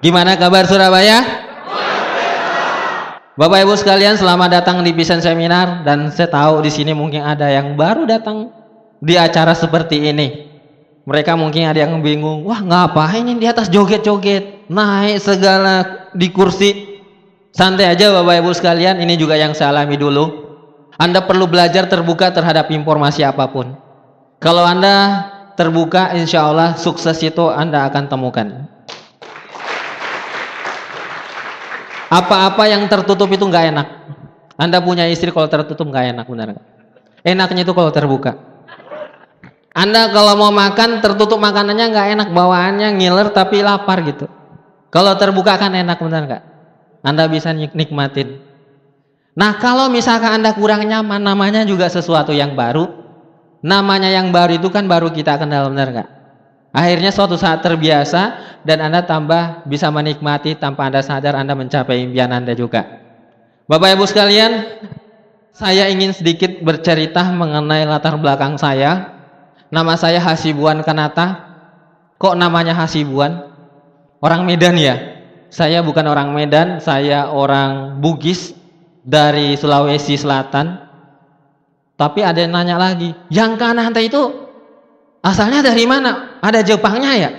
Gimana kabar Surabaya? Bapak Ibu sekalian, selamat datang di Vision Seminar dan saya tahu di sini mungkin ada yang baru datang di acara seperti ini. Mereka mungkin ada yang bingung, wah ngapain ini di atas joget-joget, naik segala di kursi. Santai aja Bapak Ibu sekalian, ini juga yang saya alami dulu. Anda perlu belajar terbuka terhadap informasi apa pun. Kalau Anda terbuka, insya Allah sukses itu Anda akan temukan. Apa-apa yang tertutup itu nggak enak. Anda punya istri kalau tertutup nggak enak, benar nggak? Enaknya itu kalau terbuka. Anda kalau mau makan tertutup makanannya nggak enak, bawaannya ngiler tapi lapar gitu. Kalau terbuka kan enak, benar nggak? Anda bisa nikmatin. Nah kalau misalkan Anda kurang nyaman, namanya juga sesuatu yang baru. Namanya yang baru itu kan baru kita kenal, benar nggak? Akhirnya suatu saat terbiasa dan Anda tambah bisa menikmati tanpa Anda sadar Anda mencapai impian Anda juga. Bapak Ibu sekalian, saya ingin sedikit bercerita mengenai latar belakang saya. Nama saya Hasibuan Kanata. Kok namanya Hasibuan? Orang Medan ya? Saya bukan orang Medan, saya orang Bugis dari Sulawesi Selatan. Tapi ada yang nanya lagi, yang Kanata itu Asalnya dari mana? Ada Jepangnya ya?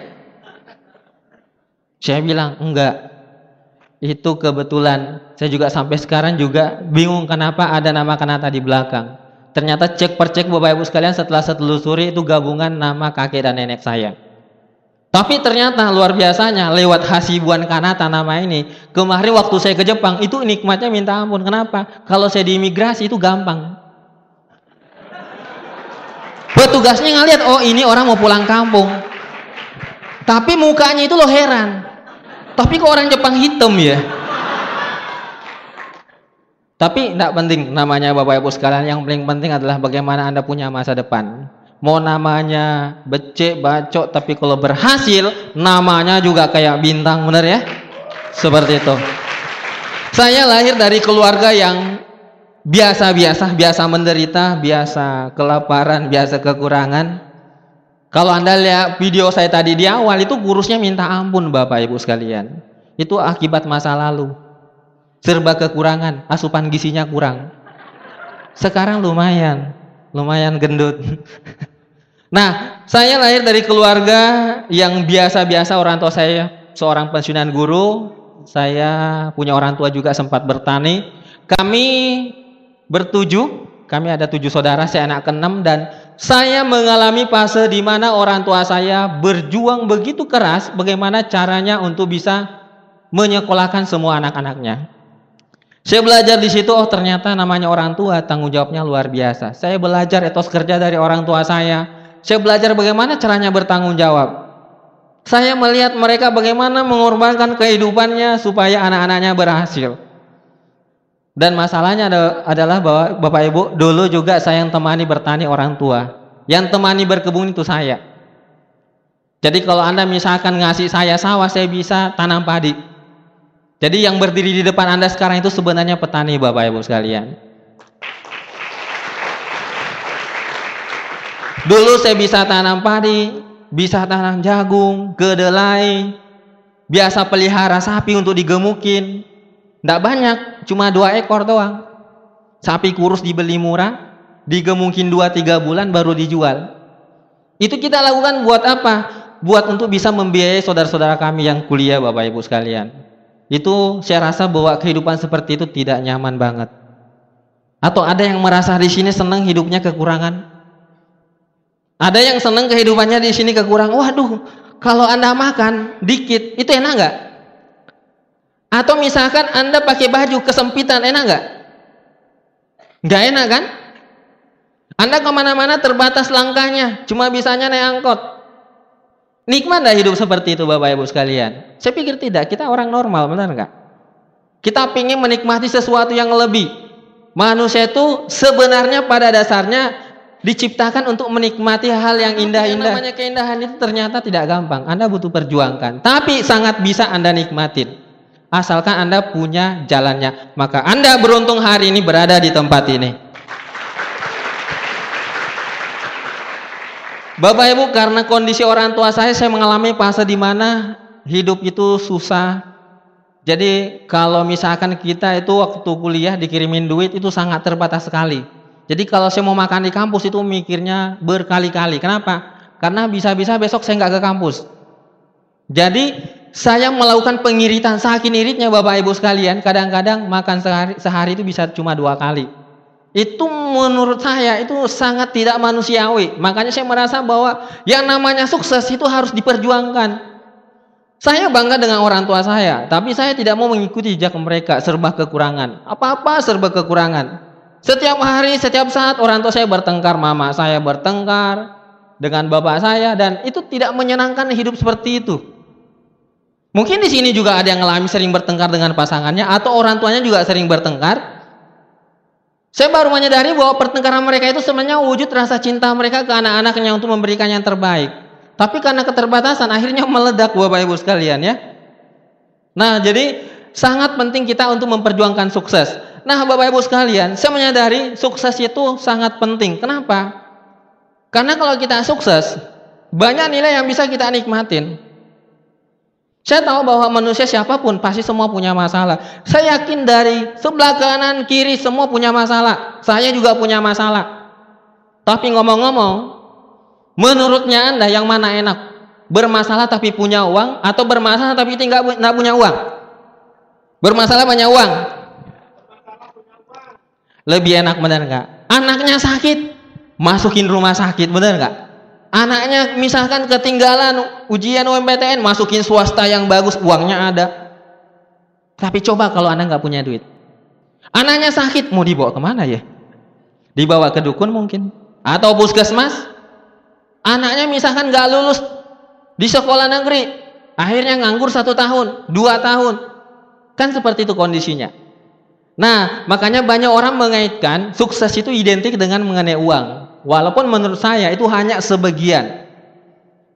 Saya bilang, enggak. Itu kebetulan. Saya juga sampai sekarang juga bingung kenapa ada nama Kanata di belakang. Ternyata cek per cek Bapak Ibu sekalian setelah saya telusuri itu gabungan nama kakek dan nenek saya. Tapi ternyata luar biasanya lewat Hasibuan Kanata nama ini. Kemarin waktu saya ke Jepang itu nikmatnya minta ampun. Kenapa? Kalau saya di imigrasi itu gampang. Petugasnya ngeliat, oh ini orang mau pulang kampung. Tapi mukanya itu lo heran. Tapi kok orang Jepang hitam ya? Tapi tidak penting namanya Bapak Ibu sekalian. Yang paling penting adalah bagaimana Anda punya masa depan. Mau namanya becek, bacok, tapi kalau berhasil, namanya juga kayak bintang, bener ya? Seperti itu. Saya lahir dari keluarga yang biasa-biasa, biasa menderita, biasa kelaparan, biasa kekurangan. Kalau Anda lihat video saya tadi di awal itu kurusnya minta ampun Bapak Ibu sekalian. Itu akibat masa lalu. Serba kekurangan, asupan gizinya kurang. Sekarang lumayan, lumayan gendut. Nah, saya lahir dari keluarga yang biasa-biasa orang tua saya seorang pensiunan guru, saya punya orang tua juga sempat bertani. Kami bertujuh, kami ada tujuh saudara, saya anak keenam dan saya mengalami fase di mana orang tua saya berjuang begitu keras bagaimana caranya untuk bisa menyekolahkan semua anak-anaknya. Saya belajar di situ, oh ternyata namanya orang tua tanggung jawabnya luar biasa. Saya belajar etos kerja dari orang tua saya. Saya belajar bagaimana caranya bertanggung jawab. Saya melihat mereka bagaimana mengorbankan kehidupannya supaya anak-anaknya berhasil. Dan masalahnya adalah bahwa Bapak Ibu dulu juga saya yang temani bertani orang tua. Yang temani berkebun itu saya. Jadi kalau Anda misalkan ngasih saya sawah, saya bisa tanam padi. Jadi yang berdiri di depan Anda sekarang itu sebenarnya petani Bapak Ibu sekalian. Dulu saya bisa tanam padi, bisa tanam jagung, kedelai, biasa pelihara sapi untuk digemukin, tidak banyak, cuma dua ekor doang. Sapi kurus dibeli murah, digemungkin dua tiga bulan baru dijual. Itu kita lakukan buat apa? Buat untuk bisa membiayai saudara-saudara kami yang kuliah Bapak Ibu sekalian. Itu saya rasa bahwa kehidupan seperti itu tidak nyaman banget. Atau ada yang merasa di sini senang hidupnya kekurangan? Ada yang senang kehidupannya di sini kekurangan. Waduh, kalau Anda makan dikit, itu enak nggak? Atau misalkan Anda pakai baju kesempitan, enak nggak? Nggak enak kan? Anda ke mana-mana terbatas langkahnya, cuma bisanya naik angkot. Nikmat nggak hidup seperti itu Bapak Ibu sekalian? Saya pikir tidak, kita orang normal, benar nggak? Kita ingin menikmati sesuatu yang lebih. Manusia itu sebenarnya pada dasarnya diciptakan untuk menikmati hal yang indah-indah. Namanya keindahan itu ternyata tidak gampang. Anda butuh perjuangkan, tapi sangat bisa Anda nikmatin asalkan Anda punya jalannya. Maka Anda beruntung hari ini berada di tempat ini. Bapak Ibu, karena kondisi orang tua saya, saya mengalami fase di mana hidup itu susah. Jadi kalau misalkan kita itu waktu kuliah dikirimin duit itu sangat terbatas sekali. Jadi kalau saya mau makan di kampus itu mikirnya berkali-kali. Kenapa? Karena bisa-bisa besok saya nggak ke kampus. Jadi saya melakukan pengiritan saking iritnya Bapak Ibu sekalian. Kadang-kadang makan sehari, sehari itu bisa cuma dua kali. Itu menurut saya itu sangat tidak manusiawi. Makanya saya merasa bahwa yang namanya sukses itu harus diperjuangkan. Saya bangga dengan orang tua saya, tapi saya tidak mau mengikuti jejak mereka serba kekurangan. Apa-apa serba kekurangan. Setiap hari, setiap saat orang tua saya bertengkar, mama saya bertengkar dengan bapak saya dan itu tidak menyenangkan hidup seperti itu. Mungkin di sini juga ada yang ngalami sering bertengkar dengan pasangannya atau orang tuanya juga sering bertengkar. Saya baru menyadari bahwa pertengkaran mereka itu sebenarnya wujud rasa cinta mereka ke anak-anaknya untuk memberikan yang terbaik. Tapi karena keterbatasan akhirnya meledak Bapak Ibu sekalian ya. Nah, jadi sangat penting kita untuk memperjuangkan sukses. Nah, Bapak Ibu sekalian, saya menyadari sukses itu sangat penting. Kenapa? Karena kalau kita sukses, banyak nilai yang bisa kita nikmatin. Saya tahu bahwa manusia siapa pun pasti semua punya masalah. Saya yakin dari sebelah kanan kiri semua punya masalah. Saya juga punya masalah. Tapi ngomong-ngomong, Menurutnya Anda yang mana enak? Bermasalah tapi punya uang atau bermasalah tapi tidak punya uang? Bermasalah punya uang. Lebih enak benar nggak? Anaknya sakit, masukin rumah sakit benar nggak? Anaknya misalkan ketinggalan ujian UMPTN, masukin swasta yang bagus, uangnya ada. Tapi coba kalau Anda nggak punya duit. Anaknya sakit, mau dibawa ke mana ya? Dibawa ke dukun mungkin. Atau puskesmas, Anaknya misalkan nggak lulus di sekolah negeri, akhirnya nganggur satu tahun, dua tahun, kan seperti itu kondisinya. Nah, makanya banyak orang mengaitkan sukses itu identik dengan mengenai uang. Walaupun menurut saya itu hanya sebagian.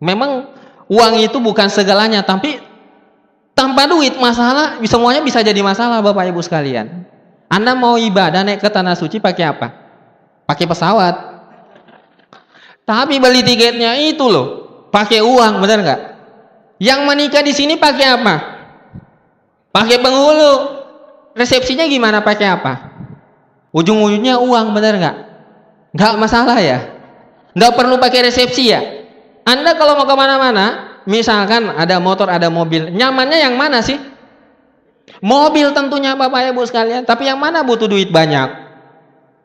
Memang uang itu bukan segalanya, tapi tanpa duit masalah semuanya bisa jadi masalah Bapak Ibu sekalian. Anda mau ibadah naik ke tanah suci pakai apa? Pakai pesawat, tapi beli tiketnya itu loh, pakai uang, benar nggak? Yang menikah di sini pakai apa? Pakai penghulu. Resepsinya gimana? Pakai apa? Ujung-ujungnya uang, benar nggak? Nggak masalah ya? Nggak perlu pakai resepsi ya? Anda kalau mau ke mana-mana, misalkan ada motor, ada mobil, nyamannya yang mana sih? Mobil tentunya Bapak Ibu sekalian, tapi yang mana butuh duit banyak?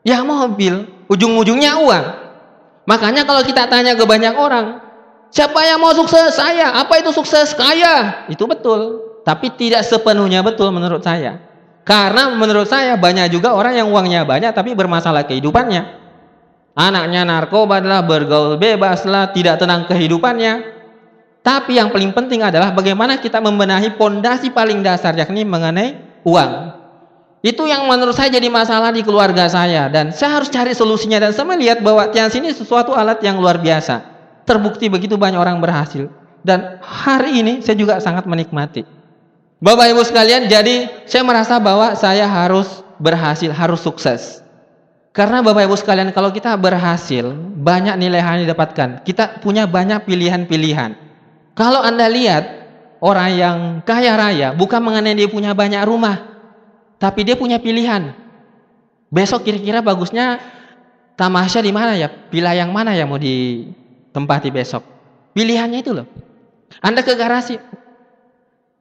Ya mobil, ujung-ujungnya uang. Makanya kalau kita tanya ke banyak orang, siapa yang mau sukses? Saya. Apa itu sukses? Kaya. Itu betul. Tapi tidak sepenuhnya betul menurut saya. Karena menurut saya banyak juga orang yang uangnya banyak tapi bermasalah kehidupannya. Anaknya narkoba adalah bergaul bebas lah, tidak tenang kehidupannya. Tapi yang paling penting adalah bagaimana kita membenahi pondasi paling dasar yakni mengenai uang. Itu yang menurut saya jadi masalah di keluarga saya dan saya harus cari solusinya dan saya melihat bahwa tians ini sesuatu alat yang luar biasa. Terbukti begitu banyak orang berhasil dan hari ini saya juga sangat menikmati. Bapak Ibu sekalian, jadi saya merasa bahwa saya harus berhasil, harus sukses. Karena Bapak Ibu sekalian, kalau kita berhasil, banyak nilai yang didapatkan. Kita punya banyak pilihan-pilihan. Kalau Anda lihat orang yang kaya raya, bukan mengenai dia punya banyak rumah, tapi dia punya pilihan. Besok kira-kira bagusnya tamasya di mana ya? Pilih yang mana ya mau ditempati besok? Pilihannya itu loh. Anda ke garasi,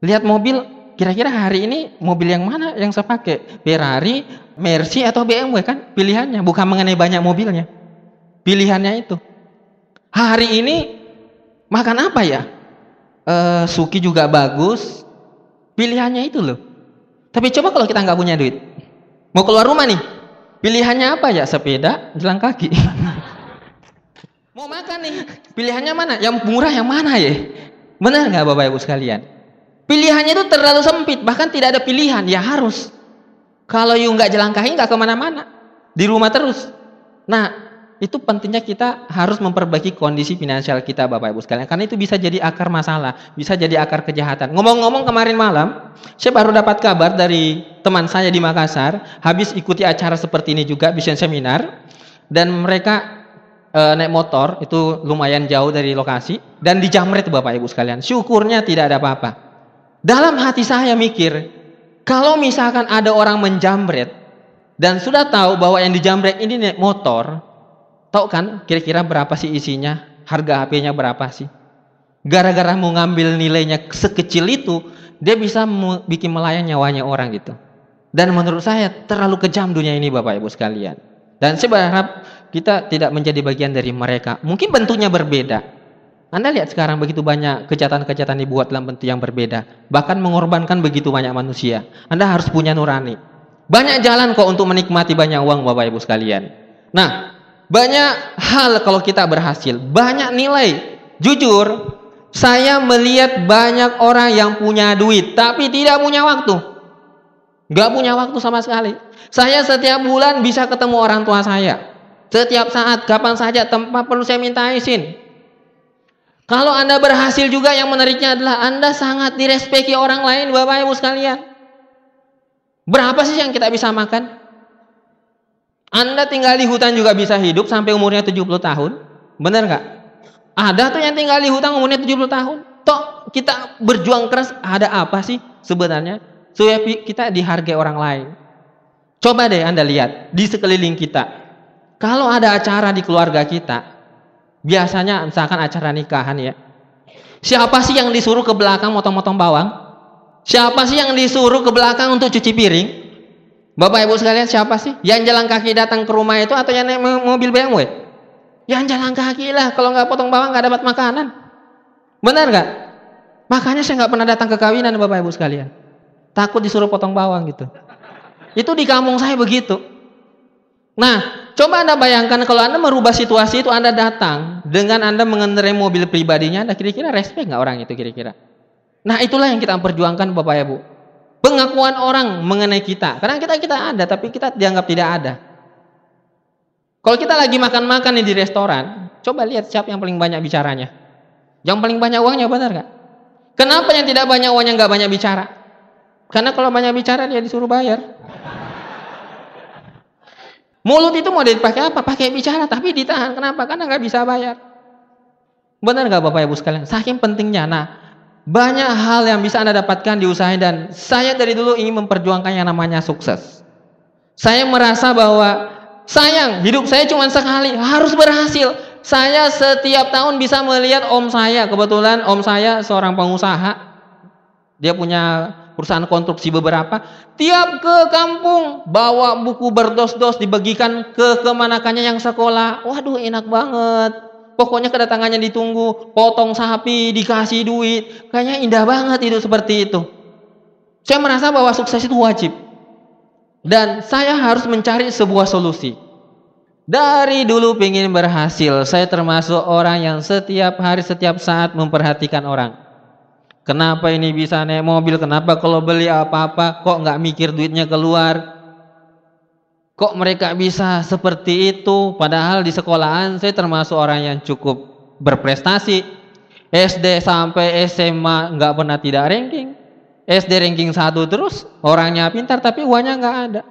lihat mobil, kira-kira hari ini mobil yang mana yang saya pakai? Ferrari, Mercy atau BMW kan? Pilihannya bukan mengenai banyak mobilnya. Pilihannya itu. Hari ini makan apa ya? E, Suki juga bagus. Pilihannya itu loh. Tapi coba kalau kita nggak punya duit, mau keluar rumah nih, pilihannya apa ya? Sepeda, jalan kaki. mau makan nih, pilihannya mana? Yang murah yang mana ya? Benar nggak bapak ibu sekalian? Pilihannya itu terlalu sempit, bahkan tidak ada pilihan. Ya harus. Kalau you nggak jalan kaki nggak ke mana-mana, di rumah terus. Nah, itu pentingnya kita harus memperbaiki kondisi finansial kita Bapak Ibu sekalian karena itu bisa jadi akar masalah, bisa jadi akar kejahatan. Ngomong-ngomong kemarin malam, saya baru dapat kabar dari teman saya di Makassar, habis ikuti acara seperti ini juga, vision seminar dan mereka e, naik motor itu lumayan jauh dari lokasi dan dijamret Bapak Ibu sekalian. Syukurnya tidak ada apa-apa. Dalam hati saya mikir, kalau misalkan ada orang menjamret dan sudah tahu bahwa yang dijamret ini naik motor, tahu kan kira-kira berapa sih isinya? Harga HP-nya berapa sih? Gara-gara mau ngambil nilainya sekecil itu, dia bisa bikin melayang nyawanya orang gitu. Dan menurut saya terlalu kejam dunia ini Bapak Ibu sekalian. Dan saya berharap kita tidak menjadi bagian dari mereka. Mungkin bentuknya berbeda. Anda lihat sekarang begitu banyak kejahatan-kejahatan dibuat dalam bentuk yang berbeda. Bahkan mengorbankan begitu banyak manusia. Anda harus punya nurani. Banyak jalan kok untuk menikmati banyak uang Bapak Ibu sekalian. Nah, banyak hal kalau kita berhasil. Banyak nilai. Jujur, saya melihat banyak orang yang punya duit. Tapi tidak punya waktu. Gak punya waktu sama sekali. Saya setiap bulan bisa ketemu orang tua saya. Setiap saat, kapan saja, tempat perlu saya minta izin. Kalau Anda berhasil juga yang menariknya adalah Anda sangat direspeki orang lain, Bapak Ibu sekalian. Berapa sih yang kita bisa makan? Anda tinggal di hutan juga bisa hidup sampai umurnya 70 tahun. Benar nggak? Ada tuh yang tinggal di hutan umurnya 70 tahun. Toh kita berjuang keras ada apa sih sebenarnya? Supaya kita dihargai orang lain. Coba deh Anda lihat di sekeliling kita. Kalau ada acara di keluarga kita, biasanya misalkan acara nikahan ya. Siapa sih yang disuruh ke belakang motong-motong bawang? Siapa sih yang disuruh ke belakang untuk cuci piring? Bapak Ibu sekalian siapa sih? Yang jalan kaki datang ke rumah itu atau yang naik mobil BMW? Yang jalan kaki lah. Kalau nggak potong bawang nggak dapat makanan. Benar nggak? Makanya saya nggak pernah datang ke kawinan Bapak Ibu sekalian. Takut disuruh potong bawang gitu. Itu di kampung saya begitu. Nah, coba Anda bayangkan kalau Anda merubah situasi itu Anda datang dengan Anda mengendarai mobil pribadinya, Anda kira-kira respect nggak orang itu kira-kira? Nah, itulah yang kita perjuangkan Bapak Ibu. Pengakuan orang mengenai kita. Karena kita kita ada, tapi kita dianggap tidak ada. Kalau kita lagi makan-makan di restoran, coba lihat siapa yang paling banyak bicaranya. Yang paling banyak uangnya benar nggak? Kenapa yang tidak banyak uangnya nggak banyak bicara? Karena kalau banyak bicara dia disuruh bayar. Mulut itu mau dipakai apa? Pakai bicara, tapi ditahan. Kenapa? Karena nggak bisa bayar. Benar nggak Bapak Ibu sekalian? Saking pentingnya. Nah, banyak hal yang bisa Anda dapatkan di usaha dan saya dari dulu ingin memperjuangkan yang namanya sukses. Saya merasa bahwa sayang, hidup saya cuma sekali, harus berhasil. Saya setiap tahun bisa melihat om saya, kebetulan om saya seorang pengusaha. Dia punya perusahaan konstruksi beberapa, tiap ke kampung bawa buku berdos-dos dibagikan ke kemanakannya yang sekolah. Waduh enak banget. Pokoknya kedatangannya ditunggu, potong sapi, dikasih duit. Kayaknya indah banget itu seperti itu. Saya merasa bahwa sukses itu wajib. Dan saya harus mencari sebuah solusi. Dari dulu ingin berhasil, saya termasuk orang yang setiap hari, setiap saat memperhatikan orang. Kenapa ini bisa naik mobil? Kenapa kalau beli apa-apa kok nggak mikir duitnya keluar? Kok mereka bisa seperti itu? Padahal di sekolahan saya termasuk orang yang cukup berprestasi. SD sampai SMA nggak pernah tidak ranking. SD ranking satu terus, orangnya pintar tapi uangnya nggak ada.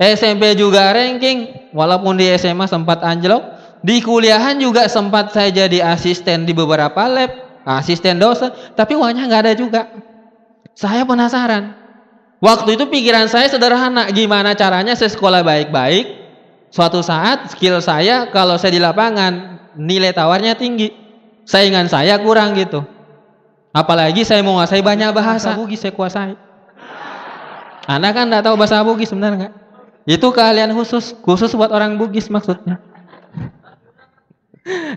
SMP juga ranking, walaupun di SMA sempat anjlok. Di kuliahan juga sempat saya jadi asisten di beberapa lab asisten dosen, tapi uangnya nggak ada juga. Saya penasaran. Waktu itu pikiran saya sederhana, gimana caranya saya sekolah baik-baik. Suatu saat skill saya kalau saya di lapangan nilai tawarnya tinggi, saingan saya kurang gitu. Apalagi saya mau menguasai banyak bahasa, Bugis saya kuasai. Anda kan nggak tahu bahasa Bugis sebenarnya nggak? Itu keahlian khusus, khusus buat orang Bugis maksudnya.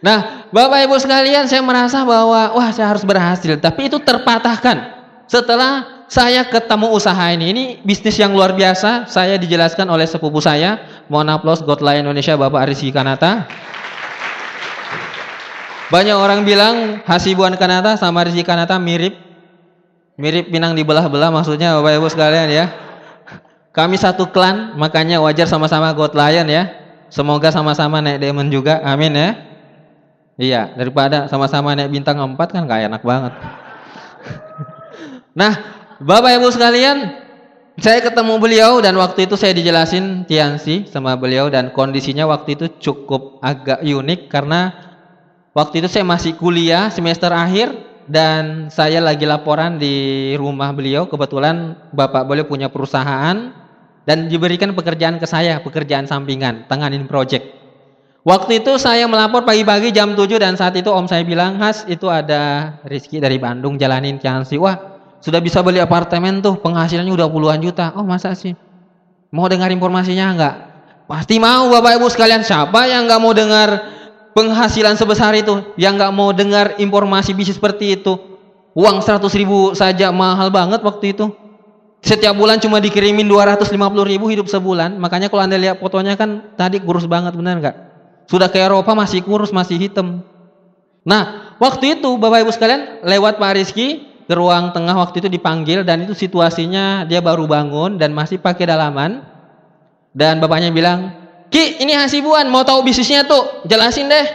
Nah, Bapak Ibu sekalian, saya merasa bahwa wah saya harus berhasil, tapi itu terpatahkan setelah saya ketemu usaha ini. Ini bisnis yang luar biasa. Saya dijelaskan oleh sepupu saya. Aplaus Godline Indonesia Bapak Arisi Kanata. Banyak orang bilang Hasibuan Kanata sama Rizky Kanata mirip. Mirip pinang dibelah-belah maksudnya Bapak Ibu sekalian ya. Kami satu klan, makanya wajar sama-sama God Lion ya. Semoga sama-sama naik diamond juga. Amin ya. Iya, daripada sama-sama naik bintang empat kan gak enak banget. nah, Bapak Ibu sekalian, Saya ketemu beliau dan waktu itu saya dijelasin Tiansi sama beliau dan kondisinya waktu itu cukup agak unik karena waktu itu saya masih kuliah semester akhir dan saya lagi laporan di rumah beliau kebetulan bapak beliau punya perusahaan dan diberikan pekerjaan ke saya pekerjaan sampingan tanganin project waktu itu saya melapor pagi-pagi jam 7 dan saat itu om saya bilang Has itu ada Rizky dari Bandung jalanin Tiansi wah sudah bisa beli apartemen tuh, penghasilannya udah puluhan juta. Oh masa sih? Mau dengar informasinya enggak? Pasti mau Bapak Ibu sekalian. Siapa yang enggak mau dengar penghasilan sebesar itu? Yang enggak mau dengar informasi bisnis seperti itu? Uang 100 ribu saja mahal banget waktu itu. Setiap bulan cuma dikirimin 250 ribu hidup sebulan. Makanya kalau anda lihat fotonya kan tadi kurus banget benar enggak? Sudah ke Eropa masih kurus, masih hitam. Nah, waktu itu Bapak Ibu sekalian lewat Pak Rizky ke ruang tengah waktu itu dipanggil dan itu situasinya dia baru bangun dan masih pakai dalaman. Dan bapaknya bilang Ki ini hasibuan mau tahu bisnisnya tuh? Jelasin deh.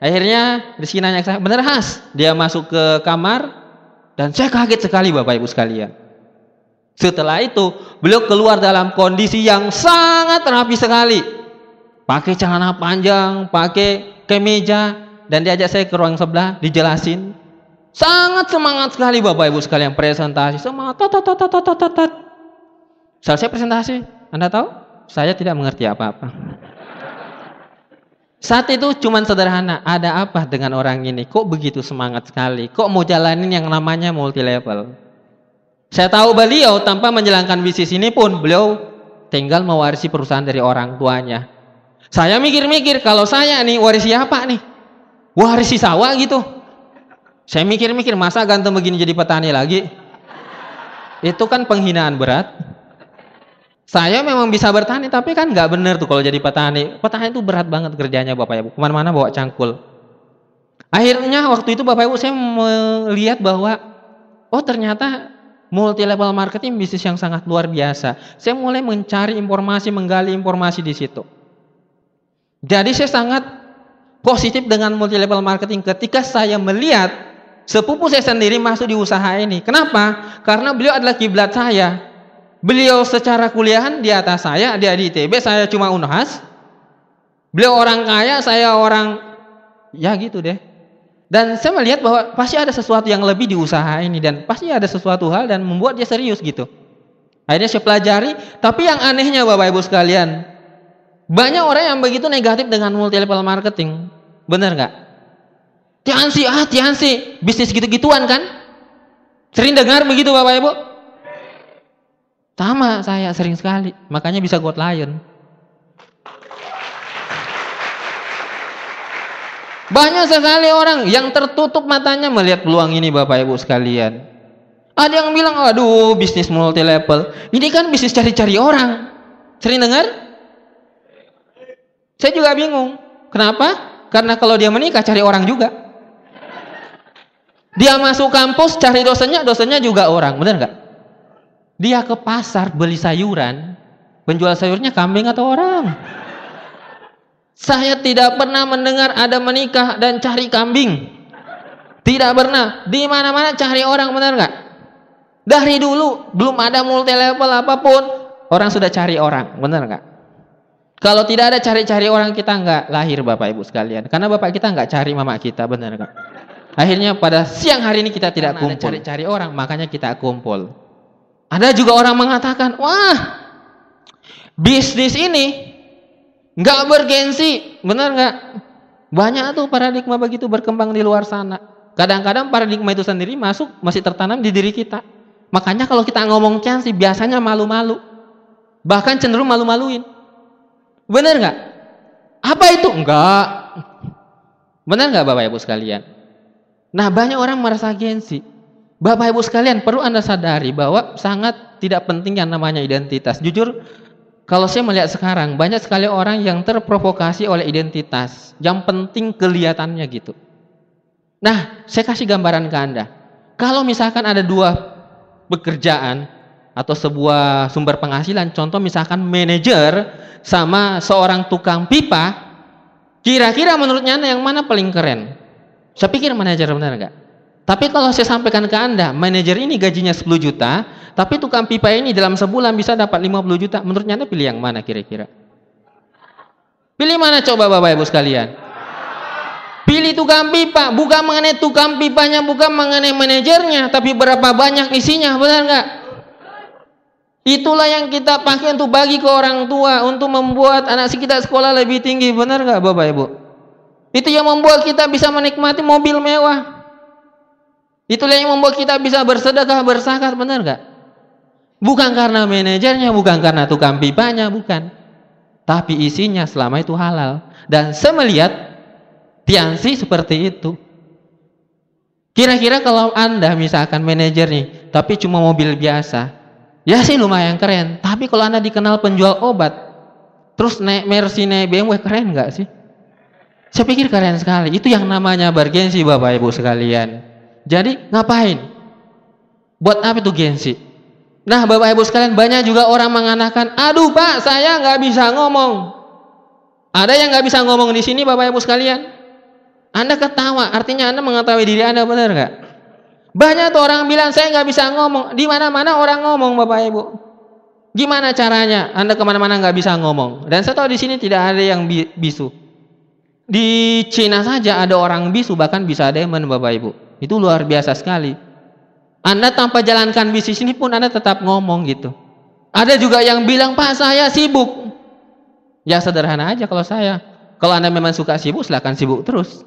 Akhirnya Rizky nanya saya bener Has dia masuk ke kamar dan saya kaget sekali bapak ibu sekalian. Setelah itu beliau keluar dalam kondisi yang sangat rapi sekali pakai celana panjang pakai kemeja dan diajak saya ke ruang sebelah dijelasin Sangat semangat sekali Bapak Ibu sekalian presentasi. Semangat. Tat, tat, tat, tat, tat, tat. Selesai presentasi. Anda tahu? Saya tidak mengerti apa-apa. Saat itu cuma sederhana. Ada apa dengan orang ini? Kok begitu semangat sekali? Kok mau jalanin yang namanya multi level? Saya tahu beliau tanpa menjalankan bisnis ini pun beliau tinggal mewarisi perusahaan dari orang tuanya. Saya mikir-mikir kalau saya nih warisi apa nih? Warisi sawah gitu. Saya mikir-mikir masa ganteng begini jadi petani lagi? Itu kan penghinaan berat. Saya memang bisa bertani tapi kan nggak benar tuh kalau jadi petani. Petani itu berat banget kerjanya Bapak Ibu. Ke mana-mana bawa cangkul. Akhirnya waktu itu Bapak Ibu saya melihat bahwa oh ternyata multi level marketing bisnis yang sangat luar biasa. Saya mulai mencari informasi, menggali informasi di situ. Jadi saya sangat positif dengan multi level marketing ketika saya melihat Sepupu saya sendiri masuk di usaha ini. Kenapa? Karena beliau adalah kiblat saya. Beliau secara kuliahan di atas saya, dia di ITB, saya cuma unhas. Beliau orang kaya, saya orang ya gitu deh. Dan saya melihat bahwa pasti ada sesuatu yang lebih di usaha ini dan pasti ada sesuatu hal dan membuat dia serius gitu. Akhirnya saya pelajari, tapi yang anehnya Bapak Ibu sekalian, banyak orang yang begitu negatif dengan multi level marketing. Benar nggak? Tiansi, ah Tiansi, bisnis gitu-gituan kan? Sering dengar begitu Bapak Ibu? Sama saya sering sekali, makanya bisa God Lion. Banyak sekali orang yang tertutup matanya melihat peluang ini Bapak Ibu sekalian. Ada yang bilang, aduh bisnis multi level. Ini kan bisnis cari-cari orang. Sering dengar? Saya juga bingung. Kenapa? Karena kalau dia menikah cari orang juga. Dia masuk kampus cari dosennya, dosennya juga orang, benar nggak? Dia ke pasar beli sayuran, penjual sayurnya kambing atau orang? Saya tidak pernah mendengar ada menikah dan cari kambing. Tidak pernah. Di mana-mana cari orang, benar nggak? Dari dulu belum ada multi level apa pun, orang sudah cari orang, benar nggak? Kalau tidak ada cari-cari orang kita nggak lahir bapak ibu sekalian, karena bapak kita nggak cari mama kita, benar nggak? Akhirnya pada siang hari ini kita tidak kumpul. Cari-cari orang, makanya kita kumpul. Ada juga orang mengatakan, wah, bisnis ini nggak bergensi, benar nggak? Banyak tuh paradigma begitu berkembang di luar sana. Kadang-kadang paradigma itu sendiri masuk masih tertanam di diri kita. Makanya kalau kita ngomong sih biasanya malu-malu. Bahkan cenderung malu-maluin. Benar nggak? Apa itu? Enggak. Benar nggak Bapak Ibu sekalian? Nah banyak orang merasa gengsi. Bapak Ibu sekalian perlu Anda sadari bahwa sangat tidak penting yang namanya identitas. Jujur kalau saya melihat sekarang banyak sekali orang yang terprovokasi oleh identitas. Yang penting kelihatannya gitu. Nah saya kasih gambaran ke Anda. Kalau misalkan ada dua pekerjaan atau sebuah sumber penghasilan, contoh misalkan manajer sama seorang tukang pipa, kira-kira menurutnya yang mana paling keren? Saya pikir manajer benar enggak? Tapi kalau saya sampaikan ke Anda, manajer ini gajinya 10 juta, Tapi tukang pipa ini dalam sebulan bisa dapat 50 juta. Menurutnya Anda pilih yang mana kira-kira? Pilih mana coba Bapak Ibu sekalian? Pilih tukang pipa, bukan mengenai tukang pipanya, bukan mengenai manajernya, tapi berapa banyak isinya, benar nggak? Itulah yang kita pakai untuk bagi ke orang tua, untuk membuat anak kita sekolah lebih tinggi, benar nggak Bapak Ibu? Itu yang membuat kita bisa menikmati mobil mewah. Itulah yang membuat kita bisa bersedekah, bersakat, benar nggak? Bukan karena manajernya, bukan karena tukang pipanya, bukan. Tapi isinya selama itu halal. Dan saya melihat Tiansi seperti itu. Kira-kira kalau Anda misalkan manajer nih, tapi cuma mobil biasa, ya sih lumayan keren. Tapi kalau Anda dikenal penjual obat, terus naik Mercy, naik BMW, keren nggak sih? Saya pikir keren sekali. Itu yang namanya bergensi Bapak Ibu sekalian. Jadi ngapain? Buat apa itu gensi? Nah Bapak Ibu sekalian banyak juga orang mengatakan, aduh Pak saya nggak bisa ngomong. Ada yang nggak bisa ngomong di sini Bapak Ibu sekalian? Anda ketawa, artinya Anda mengetahui diri Anda benar nggak? Banyak tuh orang bilang saya nggak bisa ngomong. Di mana-mana orang ngomong, Bapak Ibu. Gimana caranya? Anda ke mana-mana nggak bisa ngomong. Dan saya tahu di sini tidak ada yang bisu. Di Cina saja ada orang bisu, bahkan bisa demon, Bapak Ibu. Itu luar biasa sekali. Anda tanpa jalankan bisnis ini pun Anda tetap ngomong gitu. Ada juga yang bilang, Pak saya sibuk. Ya sederhana aja kalau saya. Kalau Anda memang suka sibuk, silahkan sibuk terus.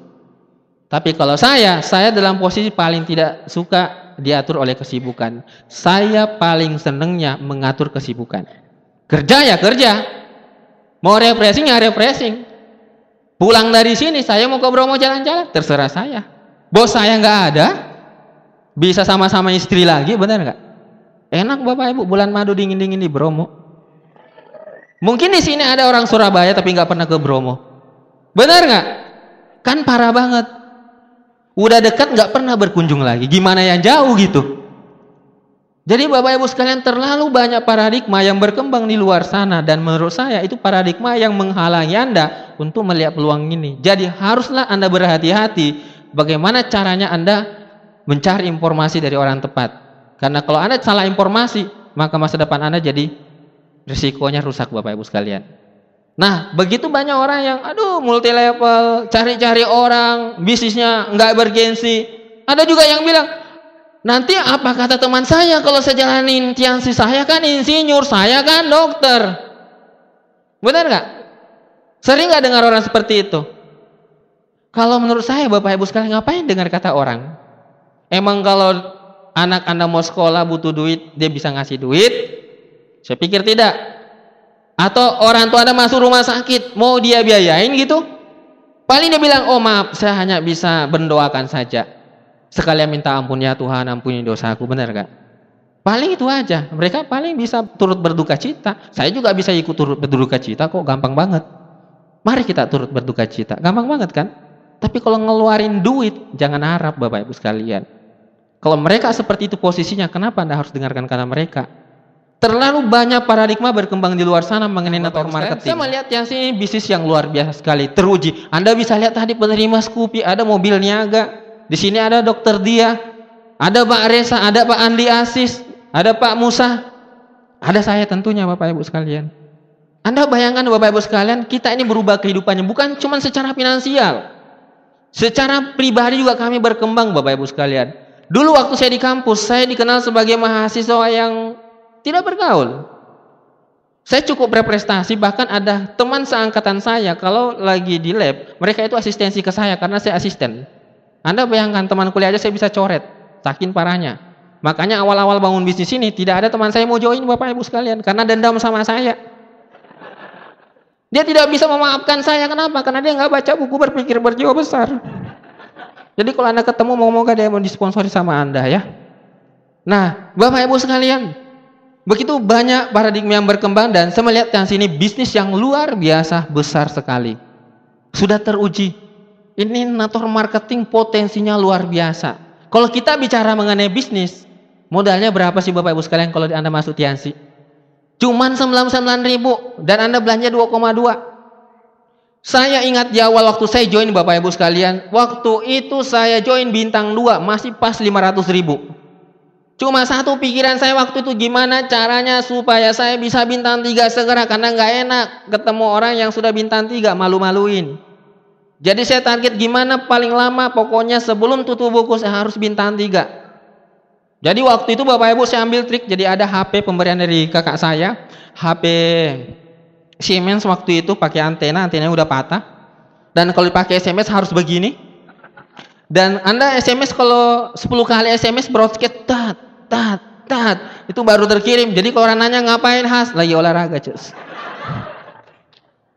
Tapi kalau saya, saya dalam posisi paling tidak suka diatur oleh kesibukan. Saya paling senengnya mengatur kesibukan. Kerja ya kerja. Mau refreshing ya refreshing. Pulang dari sini saya mau ke Bromo jalan-jalan, terserah saya. Bos saya nggak ada, bisa sama-sama istri lagi, benar nggak? Enak bapak ibu bulan madu dingin-dingin di Bromo. Mungkin di sini ada orang Surabaya tapi nggak pernah ke Bromo. Benar nggak? Kan parah banget. Udah dekat nggak pernah berkunjung lagi. Gimana yang jauh gitu? Jadi Bapak Ibu sekalian terlalu banyak paradigma yang berkembang di luar sana dan menurut saya itu paradigma yang menghalangi Anda untuk melihat peluang ini. Jadi haruslah Anda berhati-hati bagaimana caranya Anda mencari informasi dari orang tepat. Karena kalau Anda salah informasi, maka masa depan Anda jadi risikonya rusak Bapak Ibu sekalian. Nah, begitu banyak orang yang aduh multi level, cari-cari orang, bisnisnya nggak bergensi. Ada juga yang bilang, nanti apa kata teman saya kalau saya jalanin tiansi saya kan insinyur, saya kan dokter. Benar nggak? Sering nggak dengar orang seperti itu? Kalau menurut saya Bapak Ibu sekalian ngapain dengar kata orang? Emang kalau anak Anda mau sekolah butuh duit, dia bisa ngasih duit? Saya pikir tidak. Atau orang tua Anda masuk rumah sakit, mau dia biayain gitu? Paling dia bilang, oh maaf, saya hanya bisa mendoakan saja. Sekalian minta ampun ya Tuhan, ampuni dosaku, benar gak? Paling itu aja. Mereka paling bisa turut berduka cita. Saya juga bisa ikut turut berduka cita kok, gampang banget. Mari kita turut berduka cita. Gampang banget kan? Tapi kalau ngeluarin duit, jangan harap Bapak Ibu sekalian. Kalau mereka seperti itu posisinya, kenapa Anda harus dengarkan kata mereka? Terlalu banyak paradigma berkembang di luar sana mengenai network marketing. Saya melihat yang sini bisnis yang luar biasa sekali, teruji. Anda bisa lihat tadi penerima Scoopy, ada mobil niaga. Di sini ada dokter dia, ada Pak Reza, ada Pak Andi Asis, ada Pak Musa, ada saya tentunya Bapak Ibu sekalian. Anda bayangkan Bapak Ibu sekalian, kita ini berubah kehidupannya bukan cuma secara finansial. Secara pribadi juga kami berkembang Bapak Ibu sekalian. Dulu waktu saya di kampus, saya dikenal sebagai mahasiswa yang tidak bergaul. Saya cukup berprestasi, bahkan ada teman seangkatan saya kalau lagi di lab, mereka itu asistensi ke saya karena saya asisten. Anda bayangkan teman kuliah aja saya bisa coret, saking parahnya. Makanya awal-awal bangun bisnis ini tidak ada teman saya mau join Bapak Ibu sekalian karena dendam sama saya. Dia tidak bisa memaafkan saya kenapa? Karena dia nggak baca buku berpikir berjiwa besar. Jadi kalau Anda ketemu mau-mau dia mau disponsori sama Anda ya. Nah, Bapak Ibu sekalian, Begitu banyak paradigma yang berkembang dan saya melihat yang sini bisnis yang luar biasa besar sekali. Sudah teruji. Ini nator marketing potensinya luar biasa. Kalau kita bicara mengenai bisnis, modalnya berapa sih Bapak Ibu sekalian kalau Anda masuk Tiansi? Cuman 99 ribu dan Anda belanja 2,2. Saya ingat di awal waktu saya join Bapak Ibu sekalian, waktu itu saya join bintang 2 masih pas 500 ribu. Cuma satu pikiran saya waktu itu gimana caranya supaya saya bisa bintang tiga segera? Karena nggak enak ketemu orang yang sudah bintang tiga malu-maluin. Jadi saya target gimana paling lama? Pokoknya sebelum tutup buku saya harus bintang tiga. Jadi waktu itu bapak ibu saya ambil trik. Jadi ada HP pemberian dari kakak saya. HP Siemens waktu itu pakai antena antenanya udah patah. Dan kalau dipakai SMS harus begini. Dan anda SMS kalau 10 kali SMS broadcast tat tat. Itu baru terkirim. Jadi kalau orang nanya ngapain has? Lagi olahraga, cus.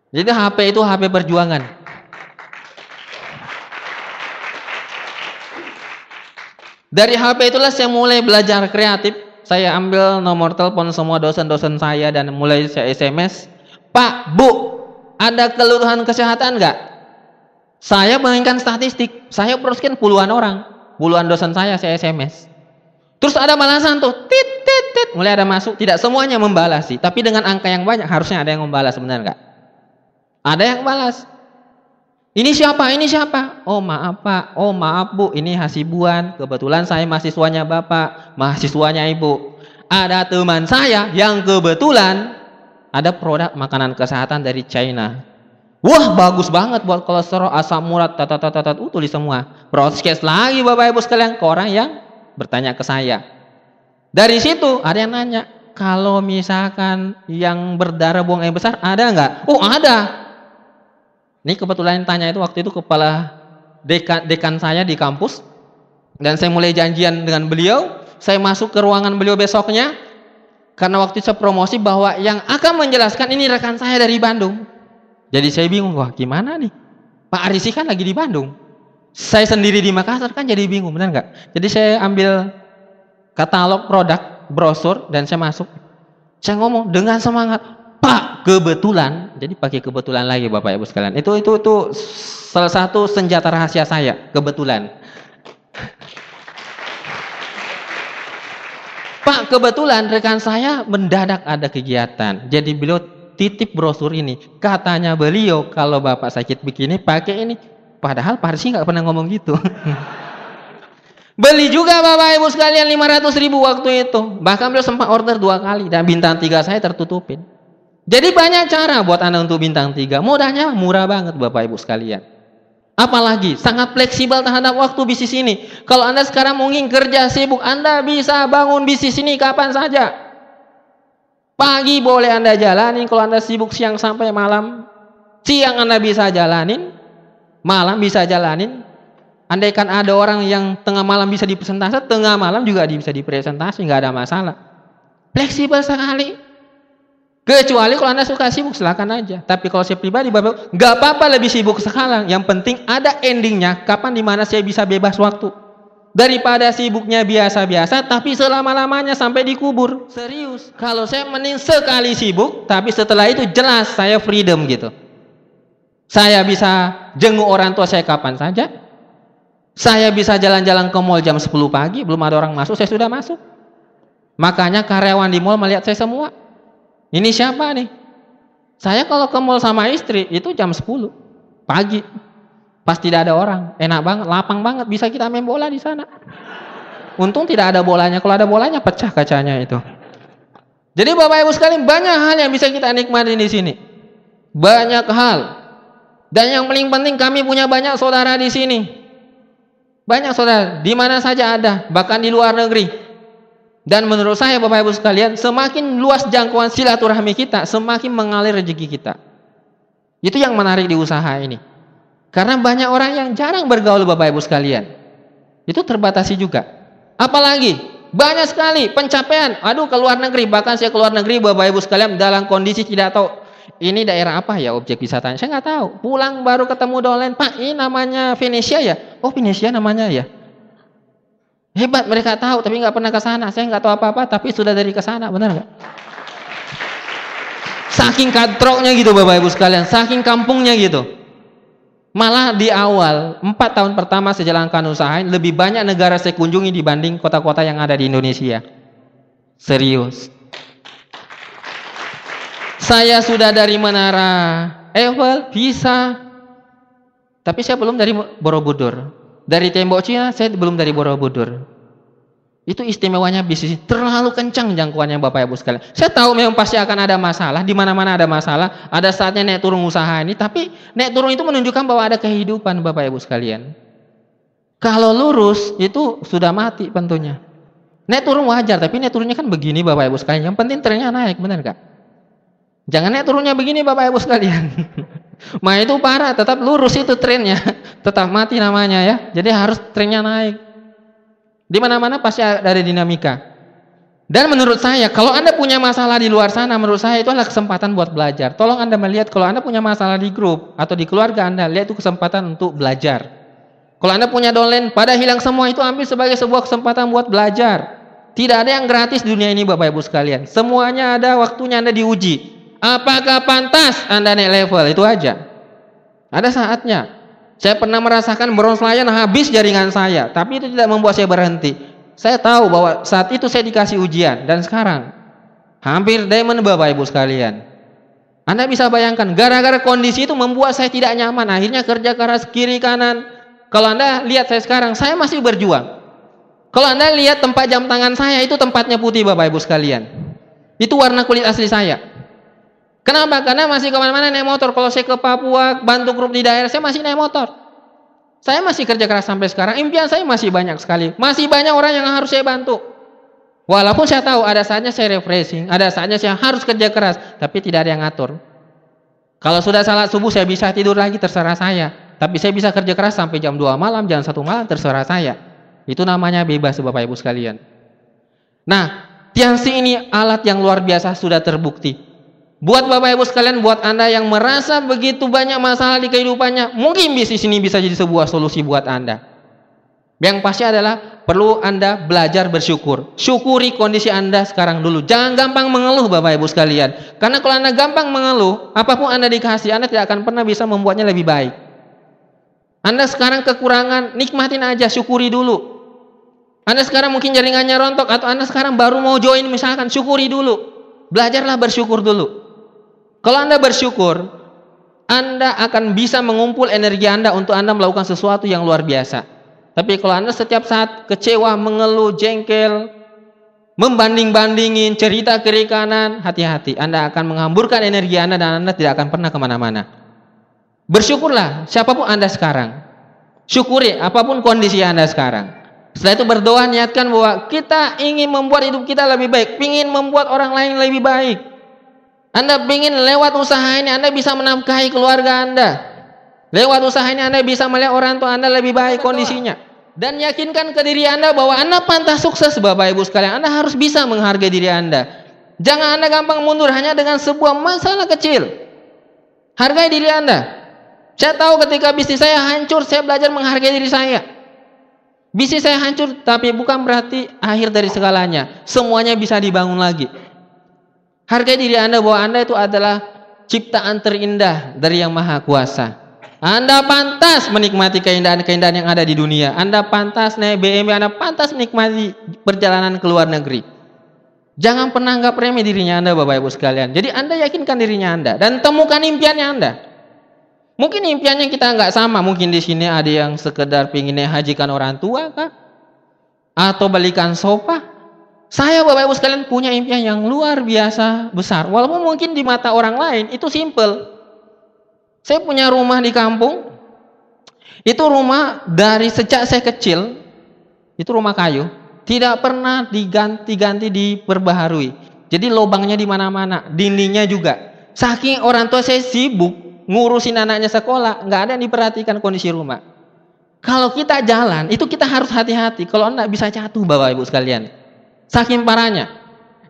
Jadi HP itu HP perjuangan. Dari HP itulah saya mulai belajar kreatif. Saya ambil nomor telepon semua dosen-dosen saya dan mulai saya SMS. Pak, Bu, ada keluhan kesehatan enggak? Saya menginginkan statistik. Saya proskin puluhan orang. Puluhan dosen saya saya SMS. Terus ada balasan tuh, tit, tit, tit, mulai ada masuk. Tidak semuanya membalas sih, tapi dengan angka yang banyak harusnya ada yang membalas, benar nggak? Ada yang balas. Ini siapa? Ini siapa? Oh maaf pak, oh maaf bu, ini hasibuan. Kebetulan saya mahasiswanya bapak, mahasiswanya ibu. Ada teman saya yang kebetulan ada produk makanan kesehatan dari China. Wah bagus banget buat kolesterol, asam urat, tata tata tata, uh, tulis semua. Broadcast lagi bapak ibu sekalian ke orang yang bertanya ke saya. Dari situ ada yang nanya, kalau misalkan yang berdarah buang air besar ada nggak? Oh ada. Ini kebetulan yang tanya itu waktu itu kepala dekan, dekan saya di kampus dan saya mulai janjian dengan beliau. Saya masuk ke ruangan beliau besoknya karena waktu itu saya promosi bahwa yang akan menjelaskan ini rekan saya dari Bandung. Jadi saya bingung, wah gimana nih? Pak Arisi kan lagi di Bandung saya sendiri di Makassar kan jadi bingung, benar nggak? Jadi saya ambil katalog produk, brosur dan saya masuk. Saya ngomong dengan semangat, Pak, kebetulan. Jadi pakai kebetulan lagi Bapak Ibu sekalian. Itu itu itu salah satu senjata rahasia saya, kebetulan. Pak, kebetulan rekan saya mendadak ada kegiatan. Jadi beliau titip brosur ini. Katanya beliau kalau Bapak sakit begini pakai ini Padahal Parsi nggak pernah ngomong gitu. Beli juga Bapak Ibu sekalian 500 ribu waktu itu. Bahkan beliau sempat order dua kali dan bintang tiga saya tertutupin. Jadi banyak cara buat Anda untuk bintang tiga. Mudahnya murah banget Bapak Ibu sekalian. Apalagi sangat fleksibel terhadap waktu bisnis ini. Kalau Anda sekarang mungkin kerja sibuk, Anda bisa bangun bisnis ini kapan saja. Pagi boleh Anda jalanin kalau Anda sibuk siang sampai malam. Siang Anda bisa jalanin, malam bisa jalanin. Andaikan ada orang yang tengah malam bisa dipresentasi, tengah malam juga bisa dipresentasi, nggak ada masalah. Fleksibel sekali. Kecuali kalau anda suka sibuk, silakan aja. Tapi kalau saya pribadi, bapak, nggak apa-apa lebih sibuk sekarang. Yang penting ada endingnya, kapan di mana saya bisa bebas waktu. Daripada sibuknya biasa-biasa, tapi selama-lamanya sampai dikubur. Serius. Kalau saya mending sekali sibuk, tapi setelah itu jelas saya freedom gitu. Saya bisa jenguk orang tua saya kapan saja. Saya bisa jalan-jalan ke mall jam 10 pagi, belum ada orang masuk, saya sudah masuk. Makanya karyawan di mall melihat saya semua. Ini siapa nih? Saya kalau ke mall sama istri itu jam 10 pagi. Pas tidak ada orang, enak banget, lapang banget, bisa kita main bola di sana. Untung tidak ada bolanya, kalau ada bolanya pecah kacanya itu. Jadi Bapak Ibu sekalian banyak hal yang bisa kita nikmati di sini. Banyak hal. Dan yang paling penting kami punya banyak saudara di sini. Banyak saudara, di mana saja ada, bahkan di luar negeri. Dan menurut saya Bapak Ibu sekalian, semakin luas jangkauan silaturahmi kita, semakin mengalir rezeki kita. Itu yang menarik di usaha ini. Karena banyak orang yang jarang bergaul Bapak Ibu sekalian. Itu terbatasi juga. Apalagi banyak sekali pencapaian. Aduh ke luar negeri, bahkan saya keluar negeri Bapak Ibu sekalian dalam kondisi tidak tahu ini daerah apa ya objek wisatanya? Saya nggak tahu. Pulang baru ketemu dolen, Pak, ini namanya Venesia ya? Oh, Venesia namanya ya. Hebat mereka tahu, tapi nggak pernah ke sana. Saya nggak tahu apa-apa, tapi sudah dari ke sana, benar nggak? Saking katroknya gitu Bapak Ibu sekalian, saking kampungnya gitu. Malah di awal, empat tahun pertama sejalankan usaha, lebih banyak negara saya kunjungi dibanding kota-kota yang ada di Indonesia. Serius. Saya sudah dari Menara Eiffel, bisa. Tapi saya belum dari Borobudur. Dari tembok Cina, saya belum dari Borobudur. Itu istimewanya bisnis. Terlalu kencang jangkauannya Bapak Ibu sekalian. Saya tahu memang pasti akan ada masalah. Di mana-mana ada masalah. Ada saatnya naik turun usaha ini. Tapi naik turun itu menunjukkan bahwa ada kehidupan Bapak Ibu sekalian. Kalau lurus itu sudah mati tentunya. Naik turun wajar. Tapi naik turunnya kan begini Bapak Ibu sekalian. Yang penting trennya naik. Benar gak? Jangan naik turunnya begini Bapak Ibu sekalian. Ma itu parah. Tetap lurus itu trennya. Tetap mati namanya ya. Jadi harus trennya naik. Di mana-mana pasti ada dinamika. Dan menurut saya, kalau Anda punya masalah di luar sana, menurut saya itu adalah kesempatan buat belajar. Tolong Anda melihat kalau Anda punya masalah di grup atau di keluarga Anda, lihat itu kesempatan untuk belajar. Kalau Anda punya downline, pada hilang semua itu ambil sebagai sebuah kesempatan buat belajar. Tidak ada yang gratis di dunia ini Bapak Ibu sekalian. Semuanya ada waktunya Anda diuji. Apakah pantas Anda naik level? Itu aja. Ada saatnya. Saya pernah merasakan bronze lion habis jaringan saya, tapi itu tidak membuat saya berhenti. Saya tahu bahwa saat itu saya dikasih ujian dan sekarang hampir diamond Bapak Ibu sekalian. Anda bisa bayangkan, gara-gara kondisi itu membuat saya tidak nyaman. Akhirnya kerja keras kiri kanan. Kalau Anda lihat saya sekarang, saya masih berjuang. Kalau Anda lihat tempat jam tangan saya, itu tempatnya putih Bapak Ibu sekalian. Itu warna kulit asli saya. Kenapa? Karena masih ke mana-mana naik motor. Kalau saya ke Papua, bantu grup di daerah, saya masih naik motor. Saya masih kerja keras sampai sekarang. Impian saya masih banyak sekali. Masih banyak orang yang harus saya bantu. Walaupun saya tahu ada saatnya saya refreshing, ada saatnya saya harus kerja keras, tapi tidak ada yang ngatur. Kalau sudah salat subuh saya bisa tidur lagi terserah saya. Tapi saya bisa kerja keras sampai jam 2 malam, jam 1 malam terserah saya. Itu namanya bebas Bapak Ibu sekalian. Nah, Tiansi ini alat yang luar biasa sudah terbukti. Buat Bapak Ibu sekalian, buat Anda yang merasa begitu banyak masalah di kehidupannya, mungkin bisnis ini bisa jadi sebuah solusi buat Anda. Yang pasti adalah perlu Anda belajar bersyukur. Syukuri kondisi Anda sekarang dulu. Jangan gampang mengeluh Bapak Ibu sekalian. Karena kalau Anda gampang mengeluh, apa pun Anda dikasih, Anda tidak akan pernah bisa membuatnya lebih baik. Anda sekarang kekurangan, nikmatin aja, syukuri dulu. Anda sekarang mungkin jaringannya rontok atau Anda sekarang baru mau join misalkan, syukuri dulu. Belajarlah bersyukur dulu. Kalau Anda bersyukur, Anda akan bisa mengumpul energi Anda untuk Anda melakukan sesuatu yang luar biasa. Tapi kalau Anda setiap saat kecewa, mengeluh, jengkel, membanding-bandingin, cerita kiri kanan, hati-hati. Anda akan menghamburkan energi Anda dan Anda tidak akan pernah ke mana-mana. Bersyukurlah siapa pun Anda sekarang. Syukuri apa pun kondisi Anda sekarang. Setelah itu berdoa niatkan bahwa kita ingin membuat hidup kita lebih baik, ingin membuat orang lain lebih baik. Anda ingin lewat usaha ini Anda bisa menafkahi keluarga Anda. Lewat usaha ini Anda bisa melihat orang tua Anda lebih baik kondisinya. Dan yakinkan ke diri Anda bahwa Anda pantas sukses Bapak Ibu sekalian. Anda harus bisa menghargai diri Anda. Jangan Anda gampang mundur hanya dengan sebuah masalah kecil. Hargai diri Anda. Saya tahu ketika bisnis saya hancur, saya belajar menghargai diri saya. Bisnis saya hancur, tapi bukan berarti akhir dari segalanya. Semuanya bisa dibangun lagi. Hargai diri Anda bahwa Anda itu adalah ciptaan terindah dari Yang Maha Kuasa. Anda pantas menikmati keindahan-keindahan yang ada di dunia. Anda pantas naik BMW, Anda pantas menikmati perjalanan ke luar negeri. Jangan pernah anggap remeh dirinya Anda Bapak Ibu sekalian. Jadi Anda yakinkan dirinya Anda dan temukan impiannya Anda. Mungkin impiannya kita nggak sama. Mungkin di sini ada yang sekedar ingin hajikan orang tua kah? Atau balikan sofa? Saya Bapak Ibu sekalian punya impian yang luar biasa besar. Walaupun mungkin di mata orang lain itu simple. Saya punya rumah di kampung. Itu rumah dari sejak saya kecil. Itu rumah kayu. Tidak pernah diganti-ganti diperbaharui. Jadi lubangnya di mana-mana, dindingnya juga. Saking orang tua saya sibuk ngurusin anaknya sekolah, nggak ada yang diperhatikan kondisi rumah. Kalau kita jalan, itu kita harus hati-hati. Kalau enggak bisa jatuh Bapak Ibu sekalian. Saking parahnya.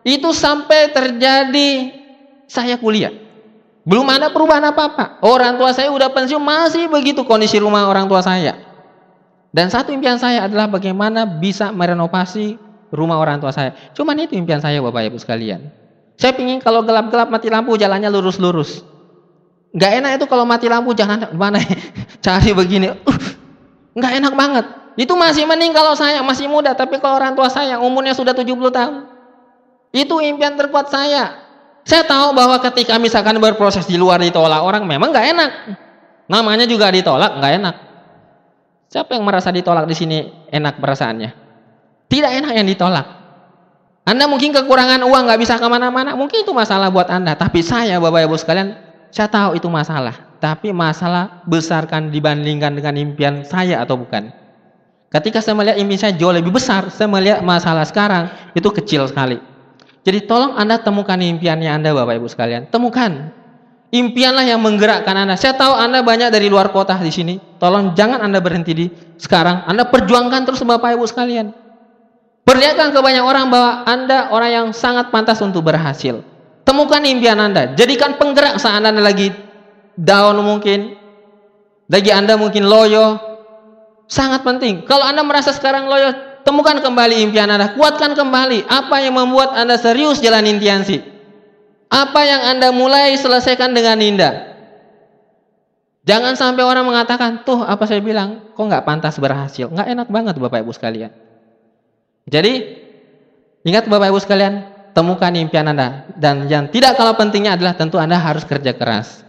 Itu sampai terjadi saya kuliah. Belum ada perubahan apa-apa. Orang tua saya udah pensiun masih begitu kondisi rumah orang tua saya. Dan satu impian saya adalah bagaimana bisa merenovasi rumah orang tua saya. Cuman itu impian saya Bapak Ibu sekalian. Saya ingin kalau gelap-gelap mati lampu jalannya lurus-lurus. Gak enak itu kalau mati lampu jalan mana cari begini. Uh, gak enak banget. Itu masih mending kalau saya masih muda, tapi kalau orang tua saya umurnya sudah 70 tahun. Itu impian terkuat saya. Saya tahu bahwa ketika misalkan berproses di luar ditolak orang memang nggak enak. Namanya juga ditolak nggak enak. Siapa yang merasa ditolak di sini enak perasaannya? Tidak enak yang ditolak. Anda mungkin kekurangan uang, nggak bisa ke mana-mana, mungkin itu masalah buat Anda. Tapi saya, Bapak Ibu sekalian, saya tahu itu masalah. Tapi masalah besarkan dibandingkan dengan impian saya atau bukan. Ketika saya melihat impian saya jauh lebih besar, saya melihat masalah sekarang itu kecil sekali. Jadi tolong Anda temukan impiannya Anda Bapak Ibu sekalian. Temukan. Impianlah yang menggerakkan Anda. Saya tahu Anda banyak dari luar kota di sini. Tolong jangan Anda berhenti di sekarang. Anda perjuangkan terus Bapak Ibu sekalian. Perlihatkan ke banyak orang bahwa Anda orang yang sangat pantas untuk berhasil. Temukan impian Anda. Jadikan penggerak saat Anda lagi down mungkin. Lagi Anda mungkin loyo. Sangat penting. Kalau Anda merasa sekarang loyo, temukan kembali impian Anda. Kuatkan kembali. Apa yang membuat Anda serius jalanin tiansi? Apa yang Anda mulai selesaikan dengan indah? Jangan sampai orang mengatakan, tuh apa saya bilang, kok nggak pantas berhasil. Nggak enak banget Bapak Ibu sekalian. Jadi ingat Bapak Ibu sekalian, temukan impian Anda dan yang tidak kalah pentingnya adalah tentu Anda harus kerja keras.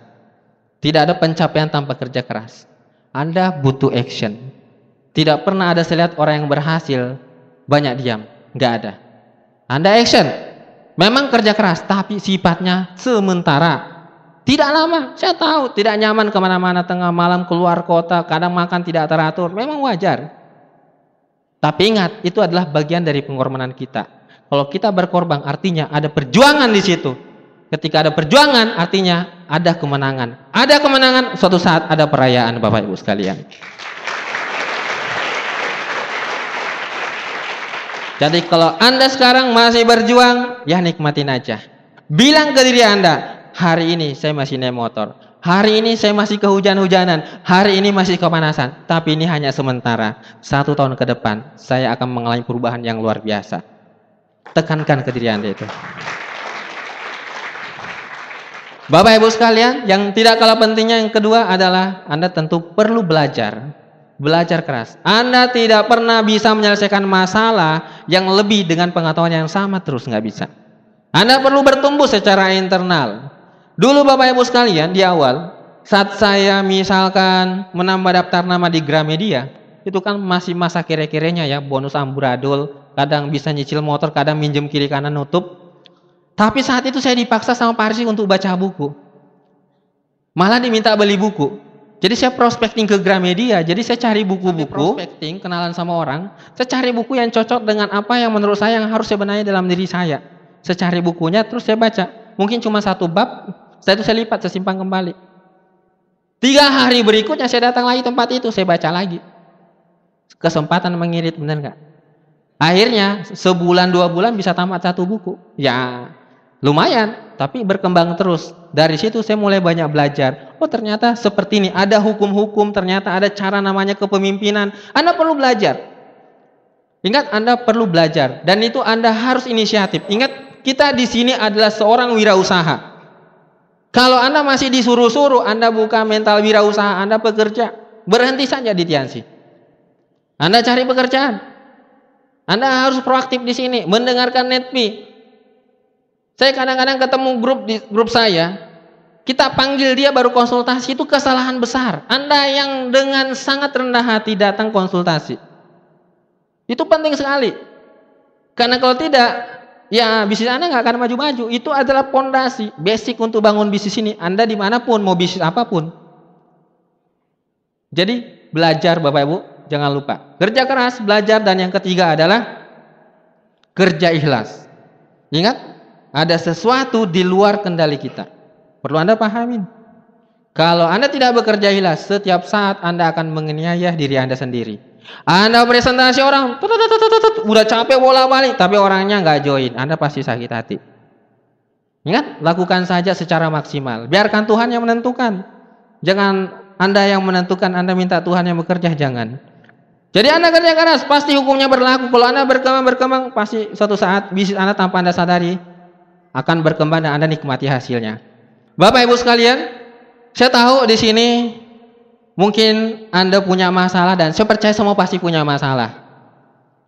Tidak ada pencapaian tanpa kerja keras. Anda butuh action. Tidak pernah ada saya lihat orang yang berhasil banyak diam, nggak ada. Anda action. Memang kerja keras, tapi sifatnya sementara. Tidak lama, saya tahu tidak nyaman ke mana-mana tengah malam keluar kota, kadang makan tidak teratur, memang wajar. Tapi ingat, itu adalah bagian dari pengorbanan kita. Kalau kita berkorban artinya ada perjuangan di situ. Ketika ada perjuangan artinya ada kemenangan. Ada kemenangan suatu saat ada perayaan Bapak Ibu sekalian. Jadi kalau Anda sekarang masih berjuang, ya nikmatin aja. Bilang ke diri Anda, hari ini saya masih naik motor. Hari ini saya masih kehujan-hujanan, hari ini masih kepanasan, tapi ini hanya sementara. Satu tahun ke depan, saya akan mengalami perubahan yang luar biasa. Tekankan ke diri Anda itu. Bapak Ibu sekalian, yang tidak kalah pentingnya yang kedua adalah Anda tentu perlu belajar. Belajar keras. Anda tidak pernah bisa menyelesaikan masalah yang lebih dengan pengetahuan yang sama terus nggak bisa. Anda perlu bertumbuh secara internal. Dulu Bapak Ibu sekalian di awal saat saya misalkan menambah daftar nama di Gramedia, itu kan masih masa kira-kiranya ya, bonus amburadul, kadang bisa nyicil motor, kadang minjem kiri kanan nutup. Tapi saat itu saya dipaksa sama Pak Arsi untuk baca buku. Malah diminta beli buku. Jadi saya prospecting ke Gramedia, jadi saya cari buku-buku, prospecting, kenalan sama orang, saya cari buku yang cocok dengan apa yang menurut saya yang harus sebenarnya dalam diri saya. Saya cari bukunya, terus saya baca. Mungkin cuma satu bab, saya itu saya lipat, saya simpan kembali. Tiga hari berikutnya saya datang lagi tempat itu, saya baca lagi. Kesempatan mengirit, benar nggak? Akhirnya sebulan dua bulan bisa tamat satu buku. Ya lumayan, tapi berkembang terus. Dari situ saya mulai banyak belajar. Oh ternyata seperti ini, ada hukum-hukum, ternyata ada cara namanya kepemimpinan. Anda perlu belajar. Ingat Anda perlu belajar dan itu Anda harus inisiatif. Ingat kita di sini adalah seorang wirausaha. Kalau Anda masih disuruh-suruh, Anda buka mental wirausaha, Anda bekerja, berhenti saja di Tiansi. Anda cari pekerjaan. Anda harus proaktif di sini, mendengarkan netmi. Saya kadang-kadang ketemu grup di grup saya, kita panggil dia baru konsultasi itu kesalahan besar. Anda yang dengan sangat rendah hati datang konsultasi. Itu penting sekali. Karena kalau tidak, ya bisnis Anda nggak akan maju-maju. Itu adalah pondasi, basic untuk bangun bisnis ini. Anda di mana pun, mau bisnis apa pun. Jadi belajar Bapak Ibu, jangan lupa. Kerja keras, belajar, dan yang ketiga adalah kerja ikhlas. Ingat, ada sesuatu di luar kendali kita. Perlu Anda pahamin. Kalau Anda tidak bekerja ikhlas, setiap saat Anda akan menganiaya diri Anda sendiri. Anda presentasi orang, udah capek bola balik, tapi orangnya nggak join. Anda pasti sakit hati. Ingat, lakukan saja secara maksimal. Biarkan Tuhan yang menentukan. Jangan Anda yang menentukan, Anda minta Tuhan yang bekerja, jangan. Jadi Anda kerja keras, pasti hukumnya berlaku. Kalau Anda berkembang-berkembang, pasti suatu saat bisnis Anda tanpa Anda sadari akan berkembang dan Anda nikmati hasilnya. Bapak Ibu sekalian, saya tahu di sini Mungkin Anda punya masalah dan saya percaya semua pasti punya masalah.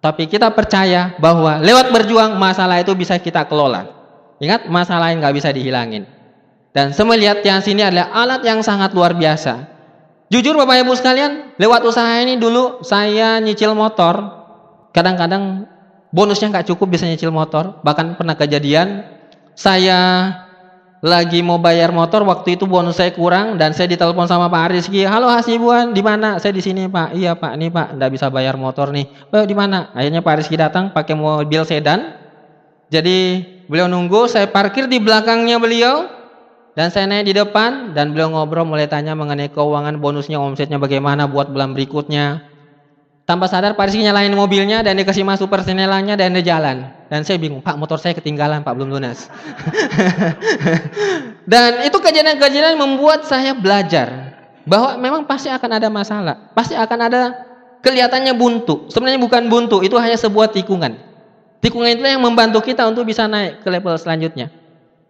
Tapi kita percaya bahwa lewat berjuang masalah itu bisa kita kelola. Ingat masalah yang nggak bisa dihilangin. Dan saya melihat yang sini adalah alat yang sangat luar biasa. Jujur Bapak Ibu sekalian, lewat usaha ini dulu saya nyicil motor. Kadang-kadang bonusnya nggak cukup bisa nyicil motor. Bahkan pernah kejadian saya lagi mau bayar motor waktu itu bonus saya kurang dan saya ditelepon sama Pak Rizky halo Hasibuan di mana? Saya di sini Pak. Iya Pak nih Pak nggak bisa bayar motor nih. Oh di mana? Akhirnya Pak Rizky datang pakai mobil sedan. Jadi beliau nunggu saya parkir di belakangnya beliau dan saya naik di depan dan beliau ngobrol mulai tanya mengenai keuangan bonusnya omsetnya bagaimana buat bulan berikutnya tanpa sadar Pak Rizky nyalain mobilnya dan dikasih masuk persenelannya dan dia jalan. Dan saya bingung, Pak motor saya ketinggalan Pak belum lunas. dan itu kejadian-kejadian membuat saya belajar bahwa memang pasti akan ada masalah, pasti akan ada kelihatannya buntu. Sebenarnya bukan buntu, itu hanya sebuah tikungan. Tikungan itu yang membantu kita untuk bisa naik ke level selanjutnya.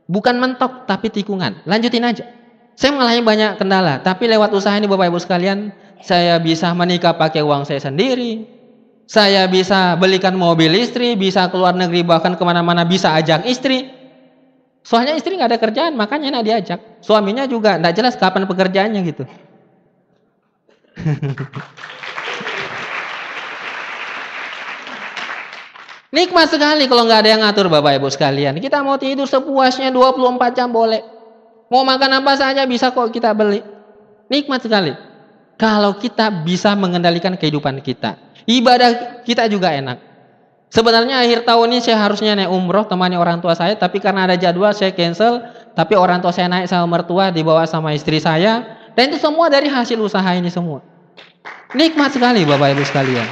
Bukan mentok, tapi tikungan. Lanjutin aja. Saya mengalami banyak kendala, tapi lewat usaha ini Bapak Ibu sekalian, saya bisa menikah pakai uang saya sendiri, saya bisa belikan mobil istri, bisa keluar negeri bahkan ke mana-mana bisa ajak istri. Soalnya istri nggak ada kerjaan, makanya enak diajak. Suaminya juga nggak jelas kapan pekerjaannya gitu. Nikmat sekali kalau nggak ada yang ngatur Bapak Ibu sekalian. Kita mau tidur sepuasnya 24 jam boleh. Mau makan apa saja bisa kok kita beli. Nikmat sekali. Kalau kita bisa mengendalikan kehidupan kita. Ibadah kita juga enak. Sebenarnya akhir tahun ini saya harusnya naik umroh temani orang tua saya. Tapi karena ada jadwal saya cancel. Tapi orang tua saya naik sama mertua dibawa sama istri saya. Dan itu semua dari hasil usaha ini semua. Nikmat sekali Bapak Ibu sekalian.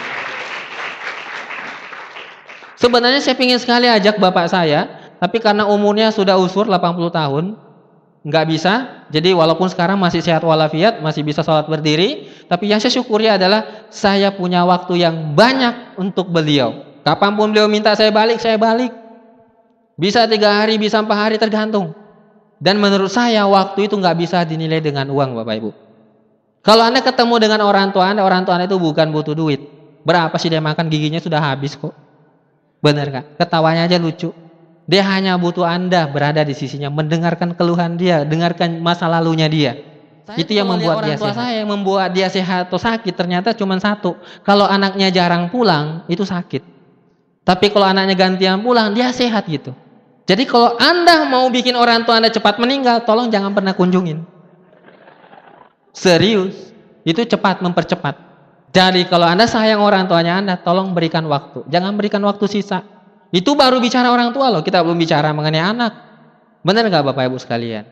Sebenarnya saya ingin sekali ajak bapak saya. Tapi karena umurnya sudah usur 80 tahun nggak bisa. Jadi walaupun sekarang masih sehat walafiat, masih bisa sholat berdiri, tapi yang saya syukuri adalah saya punya waktu yang banyak untuk beliau. Kapan pun beliau minta saya balik, saya balik. Bisa tiga hari, bisa empat hari tergantung. Dan menurut saya waktu itu nggak bisa dinilai dengan uang, bapak ibu. Kalau anda ketemu dengan orang tua anda, orang tua anda itu bukan butuh duit. Berapa sih dia makan giginya sudah habis kok. Benar kan? Ketawanya aja lucu. Dia hanya butuh Anda berada di sisinya, mendengarkan keluhan dia, dengarkan masa lalunya dia. Saya itu yang membuat dia sehat. Saya yang membuat dia sehat atau sakit ternyata cuma satu. Kalau anaknya jarang pulang, itu sakit. Tapi kalau anaknya gantian pulang, dia sehat gitu. Jadi kalau Anda mau bikin orang tua Anda cepat meninggal, tolong jangan pernah kunjungin. Serius, itu cepat mempercepat. Jadi kalau Anda sayang orang tuanya Anda, tolong berikan waktu. Jangan berikan waktu sisa. Itu baru bicara orang tua loh, kita belum bicara mengenai anak. Benar nggak Bapak Ibu sekalian?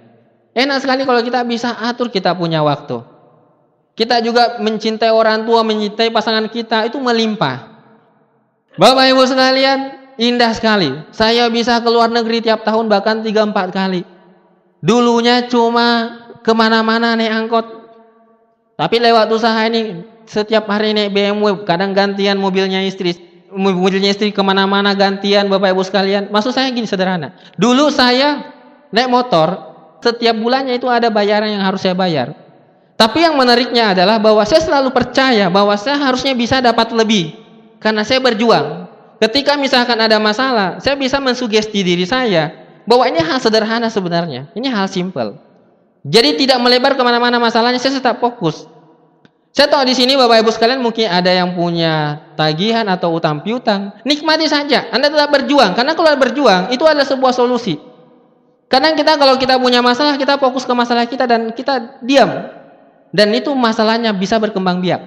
Enak sekali kalau kita bisa atur kita punya waktu. Kita juga mencintai orang tua, mencintai pasangan kita itu melimpah. Bapak Ibu sekalian, indah sekali. Saya bisa keluar negeri tiap tahun bahkan 3-4 kali. Dulunya cuma ke mana-mana naik angkot. Tapi lewat usaha ini setiap hari naik BMW, kadang gantian mobilnya istri mobilnya istri ke mana-mana gantian Bapak Ibu sekalian. Maksud saya gini sederhana. Dulu saya naik motor, setiap bulannya itu ada bayaran yang harus saya bayar. Tapi yang menariknya adalah bahwa saya selalu percaya bahwa saya harusnya bisa dapat lebih. Karena saya berjuang. Ketika misalkan ada masalah, saya bisa mensugesti diri saya bahwa ini hal sederhana sebenarnya. Ini hal simple. Jadi tidak melebar ke mana-mana masalahnya, saya tetap fokus. Saya tahu di sini Bapak Ibu sekalian mungkin ada yang punya tagihan atau utang piutang. Nikmati saja. Anda tetap berjuang. Karena kalau berjuang itu adalah sebuah solusi. Kadang kita kalau kita punya masalah kita fokus ke masalah kita dan kita diam. Dan itu masalahnya bisa berkembang biak.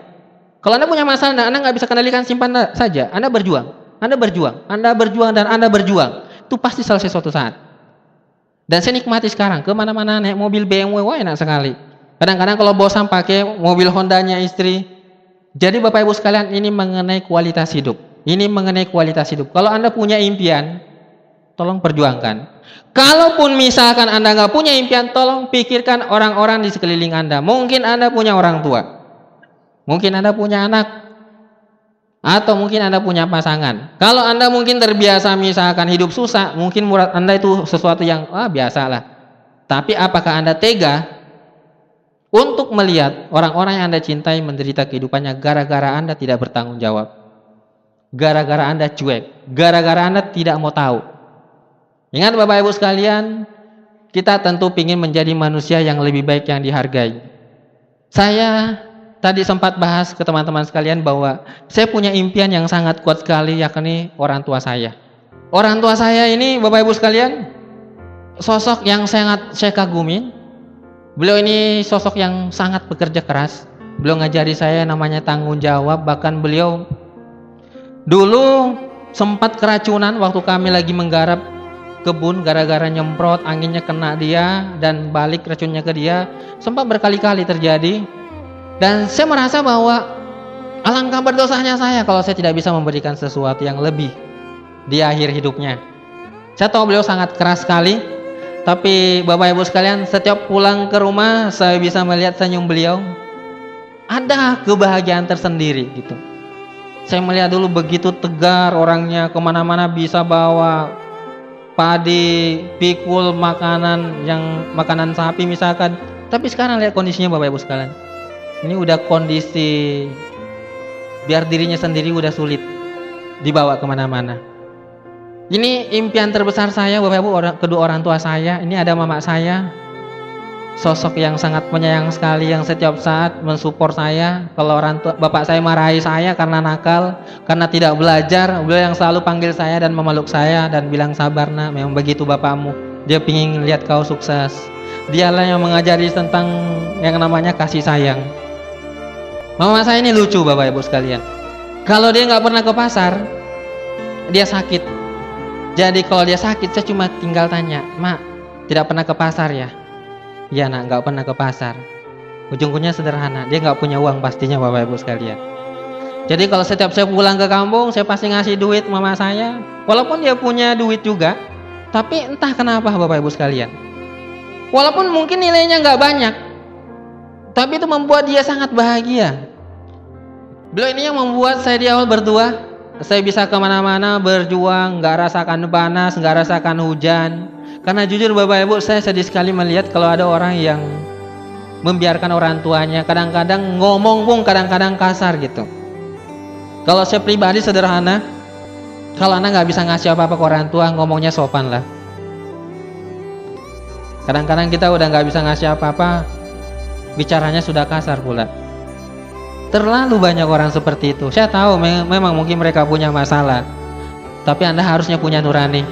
Kalau Anda punya masalah Anda nggak bisa kendalikan simpan saja. Anda berjuang. Anda berjuang. Anda berjuang dan Anda berjuang. Itu pasti selesai suatu saat. Dan saya nikmati sekarang ke mana-mana naik mobil BMW wah enak sekali. Kadang-kadang kalau bosan pakai mobil Hondanya istri. Jadi Bapak Ibu sekalian ini mengenai kualitas hidup. Ini mengenai kualitas hidup. Kalau Anda punya impian, tolong perjuangkan. Kalaupun misalkan Anda nggak punya impian, tolong pikirkan orang-orang di sekeliling Anda. Mungkin Anda punya orang tua. Mungkin Anda punya anak. Atau mungkin Anda punya pasangan. Kalau Anda mungkin terbiasa misalkan hidup susah, mungkin murad Anda itu sesuatu yang ah biasalah. Tapi apakah Anda tega untuk melihat orang-orang yang Anda cintai menderita kehidupannya gara-gara Anda tidak bertanggung jawab. Gara-gara Anda cuek, gara-gara Anda tidak mau tahu. Ingat Bapak Ibu sekalian, kita tentu ingin menjadi manusia yang lebih baik yang dihargai. Saya tadi sempat bahas ke teman-teman sekalian bahwa saya punya impian yang sangat kuat sekali yakni orang tua saya. Orang tua saya ini Bapak Ibu sekalian sosok yang sangat saya kagumi. Beliau ini sosok yang sangat bekerja keras. Beliau ngajari saya namanya tanggung jawab bahkan beliau dulu sempat keracunan waktu kami lagi menggarap kebun gara-gara nyemprot anginnya kena dia dan balik racunnya ke dia sempat berkali-kali terjadi dan saya merasa bahwa alangkah berdosanya saya kalau saya tidak bisa memberikan sesuatu yang lebih di akhir hidupnya. Saya tahu beliau sangat keras sekali, tapi Bapak Ibu sekalian, setiap pulang ke rumah saya bisa melihat senyum beliau. Ada kebahagiaan tersendiri gitu. Saya melihat dulu begitu tegar orangnya ke mana-mana bisa bawa padi, pikul, makanan yang makanan sapi misalkan. Tapi sekarang lihat kondisinya Bapak Ibu sekalian ini udah kondisi biar dirinya sendiri udah sulit dibawa ke mana-mana. Ini impian terbesar saya, Bapak Ibu, orang, kedua orang tua saya. Ini ada mama saya, sosok yang sangat penyayang sekali, yang setiap saat mensupport saya. Kalau orang tua, bapak saya marahi saya karena nakal, karena tidak belajar, beliau yang selalu panggil saya dan memeluk saya dan bilang sabar nak, memang begitu bapakmu. Dia ingin lihat kau sukses. Dialah yang mengajari tentang yang namanya kasih sayang. Mama saya ini lucu Bapak Ibu sekalian. Kalau dia nggak pernah ke pasar, dia sakit. Jadi kalau dia sakit, saya cuma tinggal tanya, Mak, tidak pernah ke pasar ya? Iya nak, nggak pernah ke pasar. Ujung-ujungnya sederhana, dia nggak punya uang pastinya Bapak Ibu sekalian. Jadi kalau setiap saya pulang ke kampung, saya pasti ngasih duit mama saya. Walaupun dia punya duit juga, tapi entah kenapa Bapak Ibu sekalian. Walaupun mungkin nilainya nggak banyak, tapi itu membuat dia sangat bahagia. Beliau ini yang membuat saya di awal berdua, saya bisa ke mana-mana berjuang, nggak rasakan panas, nggak rasakan hujan. Karena jujur Bapak Ibu, saya sedih sekali melihat kalau ada orang yang membiarkan orang tuanya, kadang-kadang ngomong pun kadang-kadang kasar gitu. Kalau saya pribadi sederhana, kalau anak nggak bisa ngasih apa-apa ke orang tua, ngomongnya sopan lah. Kadang-kadang kita udah nggak bisa ngasih apa-apa, bicaranya sudah kasar pula. Terlalu banyak orang seperti itu. Saya tahu memang mungkin mereka punya masalah. Tapi Anda harusnya punya nurani.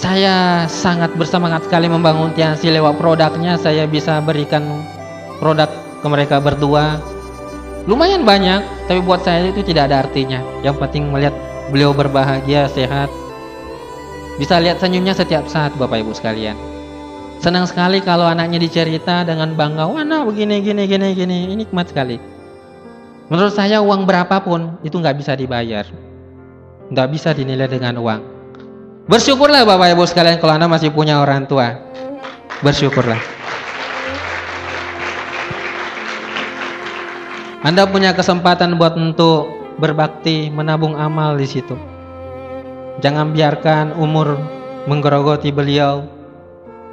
Saya sangat bersemangat sekali membangun Tiansi lewat produknya. Saya bisa berikan produk ke mereka berdua. Lumayan banyak, tapi buat saya itu tidak ada artinya. Yang penting melihat beliau berbahagia, sehat. Bisa lihat senyumnya setiap saat Bapak Ibu sekalian. Senang sekali kalau anaknya dicerita dengan bangga, wah nah begini, gini, gini, gini. Ini nikmat sekali. Menurut saya uang berapapun itu nggak bisa dibayar. Nggak bisa dinilai dengan uang. Bersyukurlah Bapak Ibu sekalian kalau Anda masih punya orang tua. Bersyukurlah. Anda punya kesempatan buat untuk berbakti, menabung amal di situ. Jangan biarkan umur menggerogoti beliau,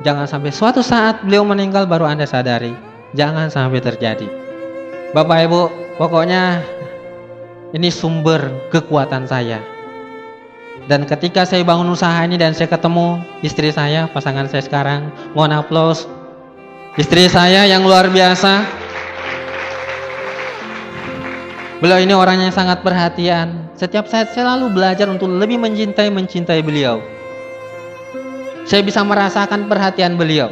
Jangan sampai suatu saat beliau meninggal baru Anda sadari. Jangan sampai terjadi. Bapak Ibu, pokoknya ini sumber kekuatan saya. Dan ketika saya bangun usaha ini dan saya ketemu istri saya, pasangan saya sekarang, mohon aplaus. Istri saya yang luar biasa. Beliau ini orangnya sangat perhatian. Setiap saat saya selalu belajar untuk lebih mencintai mencintai beliau. Saya bisa merasakan perhatian beliau.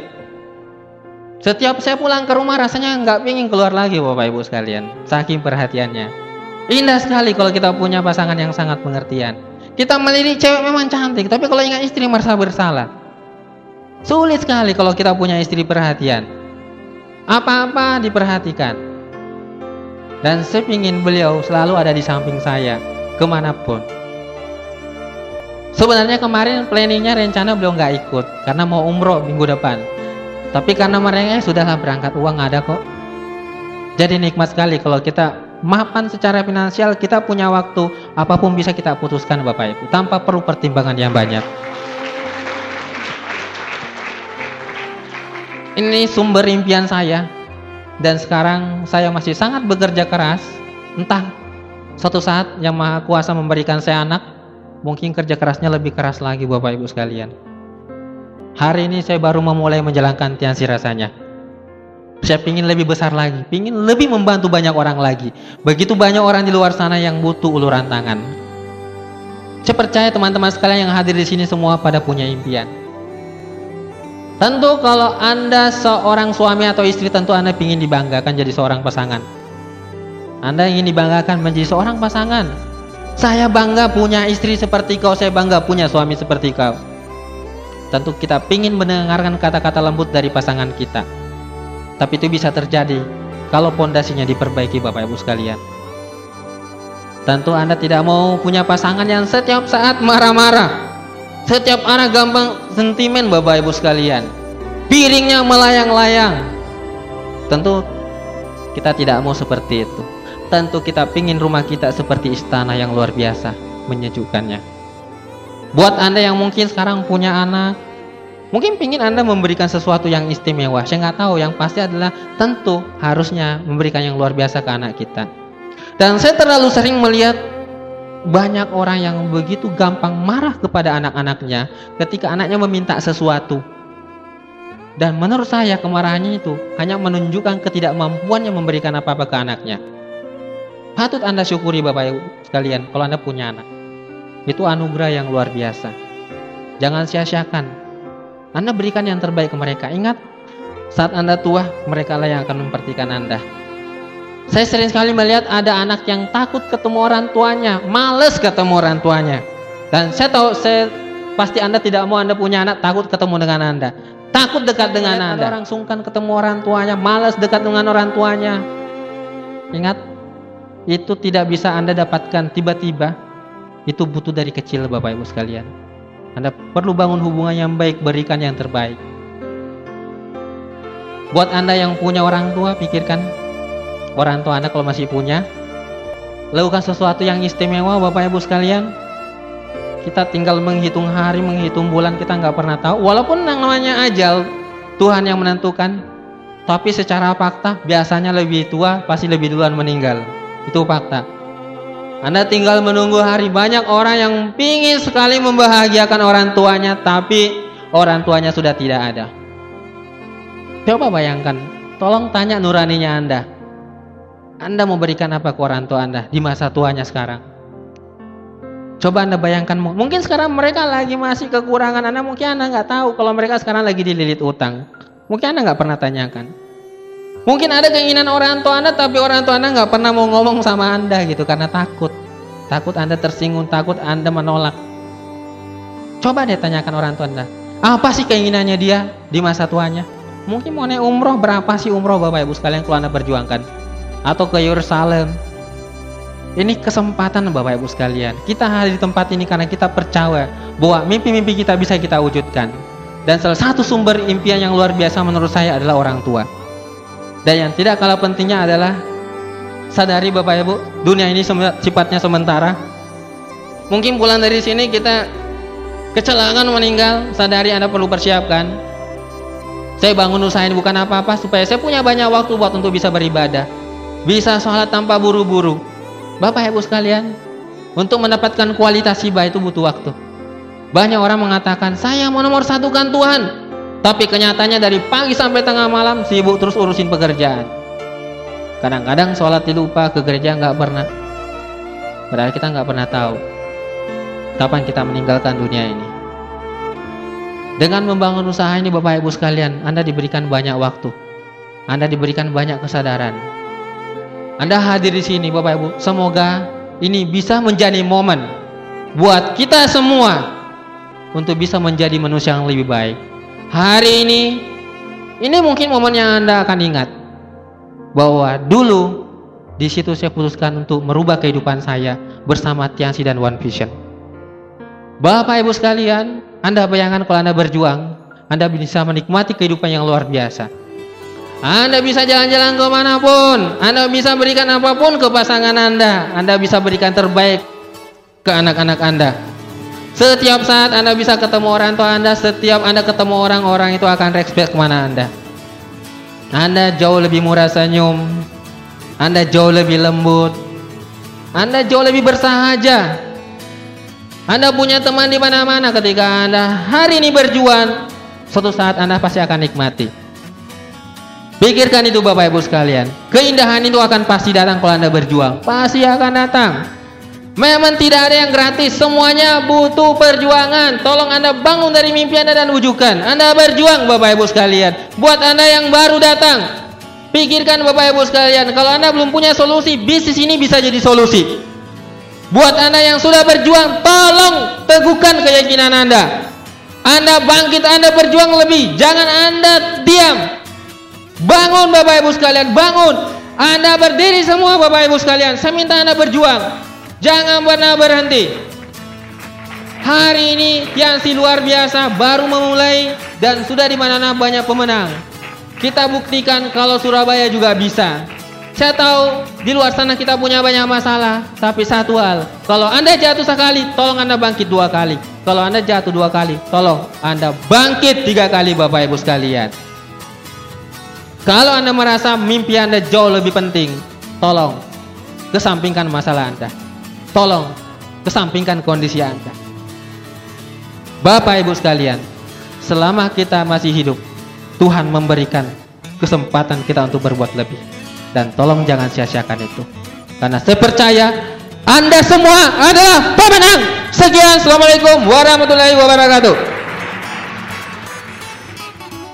Setiap saya pulang ke rumah rasanya nggak pingin keluar lagi Bapak Ibu sekalian. Saking perhatiannya. Indah sekali kalau kita punya pasangan yang sangat pengertian. Kita melirik cewek memang cantik, tapi kalau ingat istri merasa bersalah. Sulit sekali kalau kita punya istri perhatian. Apa-apa diperhatikan. Dan saya ingin beliau selalu ada di samping saya, ke mana pun. Sebenarnya kemarin planningnya rencana belum nggak ikut karena mau umroh minggu depan. Tapi karena mereka sudahlah berangkat uang ada kok. Jadi nikmat sekali kalau kita mapan secara finansial kita punya waktu apa pun bisa kita putuskan Bapak Ibu tanpa perlu pertimbangan yang banyak. Ini sumber impian saya dan sekarang saya masih sangat bekerja keras. Entah suatu saat yang Maha Kuasa memberikan saya anak mungkin kerja kerasnya lebih keras lagi Bapak Ibu sekalian. Hari ini saya baru memulai menjalankan tiansi rasanya. Saya ingin lebih besar lagi, ingin lebih membantu banyak orang lagi. Begitu banyak orang di luar sana yang butuh uluran tangan. Saya percaya teman-teman sekalian yang hadir di sini semua pada punya impian. Tentu kalau Anda seorang suami atau istri tentu Anda ingin dibanggakan jadi seorang pasangan. Anda ingin dibanggakan menjadi seorang pasangan. Saya bangga punya istri seperti kau, saya bangga punya suami seperti kau. Tentu kita ingin mendengarkan kata-kata lembut dari pasangan kita. Tapi itu bisa terjadi kalau pondasinya diperbaiki Bapak Ibu sekalian. Tentu Anda tidak mau punya pasangan yang setiap saat marah-marah. Setiap anak gampang sentimen Bapak Ibu sekalian. Piringnya melayang-layang. Tentu kita tidak mau seperti itu. Tentu kita pingin rumah kita seperti istana yang luar biasa, menyejukkannya. Buat Anda yang mungkin sekarang punya anak, Mungkin pingin Anda memberikan sesuatu yang istimewa. Saya nggak tahu. Yang pasti adalah tentu harusnya memberikan yang luar biasa ke anak kita. Dan saya terlalu sering melihat banyak orang yang begitu gampang marah kepada anak-anaknya ketika anaknya meminta sesuatu. Dan menurut saya kemarahannya itu hanya menunjukkan ketidakmampuannya memberikan apa-apa ke anaknya. Patut Anda syukuri Bapak Ibu sekalian kalau Anda punya anak. Itu anugerah yang luar biasa. Jangan sia-siakan anda berikan yang terbaik ke mereka. Ingat, saat Anda tua, mereka lah yang akan memperhatikan Anda. Saya sering sekali melihat ada anak yang takut ketemu orang tuanya, males ketemu orang tuanya. Dan saya tahu, saya pasti Anda tidak mau Anda punya anak takut ketemu dengan Anda. Takut dekat dengan Anda. Ada orang sungkan ketemu orang tuanya, males dekat dengan orang tuanya. Ingat, itu tidak bisa Anda dapatkan tiba-tiba. Itu butuh dari kecil Bapak Ibu sekalian. Anda perlu bangun hubungan yang baik, berikan yang terbaik. Buat Anda yang punya orang tua, pikirkan orang tua Anda kalau masih punya. Lakukan sesuatu yang istimewa Bapak Ibu sekalian. Kita tinggal menghitung hari, menghitung bulan, kita nggak pernah tahu. Walaupun yang namanya ajal, Tuhan yang menentukan. Tapi secara fakta, biasanya lebih tua, pasti lebih duluan meninggal. Itu fakta. Anda tinggal menunggu hari banyak orang yang pingin sekali membahagiakan orang tuanya tapi orang tuanya sudah tidak ada. Coba bayangkan, tolong tanya nuraninya Anda. Anda mau berikan apa ke orang tua Anda di masa tuanya sekarang? Coba Anda bayangkan, mungkin sekarang mereka lagi masih kekurangan Anda, mungkin Anda nggak tahu kalau mereka sekarang lagi dililit utang. Mungkin Anda nggak pernah tanyakan. Mungkin ada keinginan orang tua Anda tapi orang tua Anda nggak pernah mau ngomong sama Anda gitu karena takut. Takut Anda tersinggung, takut Anda menolak. Coba deh tanyakan orang tua Anda. Apa sih keinginannya dia di masa tuanya? Mungkin mau naik umroh, berapa sih umroh Bapak Ibu sekalian kalau Anda perjuangkan? Atau ke Yerusalem. Ini kesempatan Bapak Ibu sekalian. Kita hadir di tempat ini karena kita percaya bahwa mimpi-mimpi kita bisa kita wujudkan. Dan salah satu sumber impian yang luar biasa menurut saya adalah orang tua. Dan yang tidak kalah pentingnya adalah sadari Bapak Ibu, dunia ini sifatnya sementara. Mungkin pulang dari sini kita kecelakaan meninggal, sadari Anda perlu persiapkan. Saya bangun usaha ini bukan apa-apa supaya saya punya banyak waktu buat untuk bisa beribadah. Bisa sholat tanpa buru-buru. Bapak Ibu sekalian, untuk mendapatkan kualitas hibah itu butuh waktu. Banyak orang mengatakan, saya mau nomor satukan Tuhan. Tapi kenyataannya dari pagi sampai tengah malam sibuk terus urusin pekerjaan. Kadang-kadang sholat dilupa, ke gereja nggak pernah. Padahal kita nggak pernah tahu kapan kita meninggalkan dunia ini. Dengan membangun usaha ini Bapak Ibu sekalian, Anda diberikan banyak waktu. Anda diberikan banyak kesadaran. Anda hadir di sini Bapak Ibu, semoga ini bisa menjadi momen buat kita semua untuk bisa menjadi manusia yang lebih baik hari ini ini mungkin momen yang Anda akan ingat bahwa dulu di situ saya putuskan untuk merubah kehidupan saya bersama Tiansi dan One Vision. Bapak Ibu sekalian, Anda bayangkan kalau Anda berjuang, Anda bisa menikmati kehidupan yang luar biasa. Anda bisa jalan-jalan ke mana pun, Anda bisa berikan apa pun ke pasangan Anda, Anda bisa berikan terbaik ke anak-anak Anda. Setiap saat Anda bisa ketemu orang tua Anda, setiap Anda ketemu orang-orang itu akan respect ke mana Anda. Anda jauh lebih murah senyum, Anda jauh lebih lembut, Anda jauh lebih bersahaja. Anda punya teman di mana-mana ketika Anda hari ini berjuang, suatu saat Anda pasti akan nikmati. Pikirkan itu Bapak Ibu sekalian. Keindahan itu akan pasti datang kalau Anda berjuang. Pasti akan datang. Memang tidak ada yang gratis, semuanya butuh perjuangan. Tolong Anda bangun dari mimpi Anda dan wujudkan. Anda berjuang Bapak Ibu sekalian. Buat Anda yang baru datang, pikirkan Bapak Ibu sekalian, kalau Anda belum punya solusi, bisnis ini bisa jadi solusi. Buat Anda yang sudah berjuang, tolong teguhkan keyakinan Anda. Anda bangkit, Anda berjuang lebih. Jangan Anda diam. Bangun Bapak Ibu sekalian, bangun. Anda berdiri semua Bapak Ibu sekalian. Saya minta Anda berjuang. Jangan pernah berhenti. Hari ini yang si luar biasa baru memulai dan sudah di mana-mana banyak pemenang. Kita buktikan kalau Surabaya juga bisa. Saya tahu di luar sana kita punya banyak masalah, tapi satu hal, kalau Anda jatuh sekali, tolong Anda bangkit dua kali. Kalau Anda jatuh dua kali, tolong Anda bangkit tiga kali Bapak Ibu sekalian. Kalau Anda merasa mimpi Anda jauh lebih penting, tolong kesampingkan masalah Anda. Tolong kesampingkan kondisi Anda. Bapak Ibu sekalian, selama kita masih hidup, Tuhan memberikan kesempatan kita untuk berbuat lebih. Dan tolong jangan sia-siakan itu. Karena saya percaya Anda semua adalah pemenang. Sekian, Assalamualaikum warahmatullahi wabarakatuh.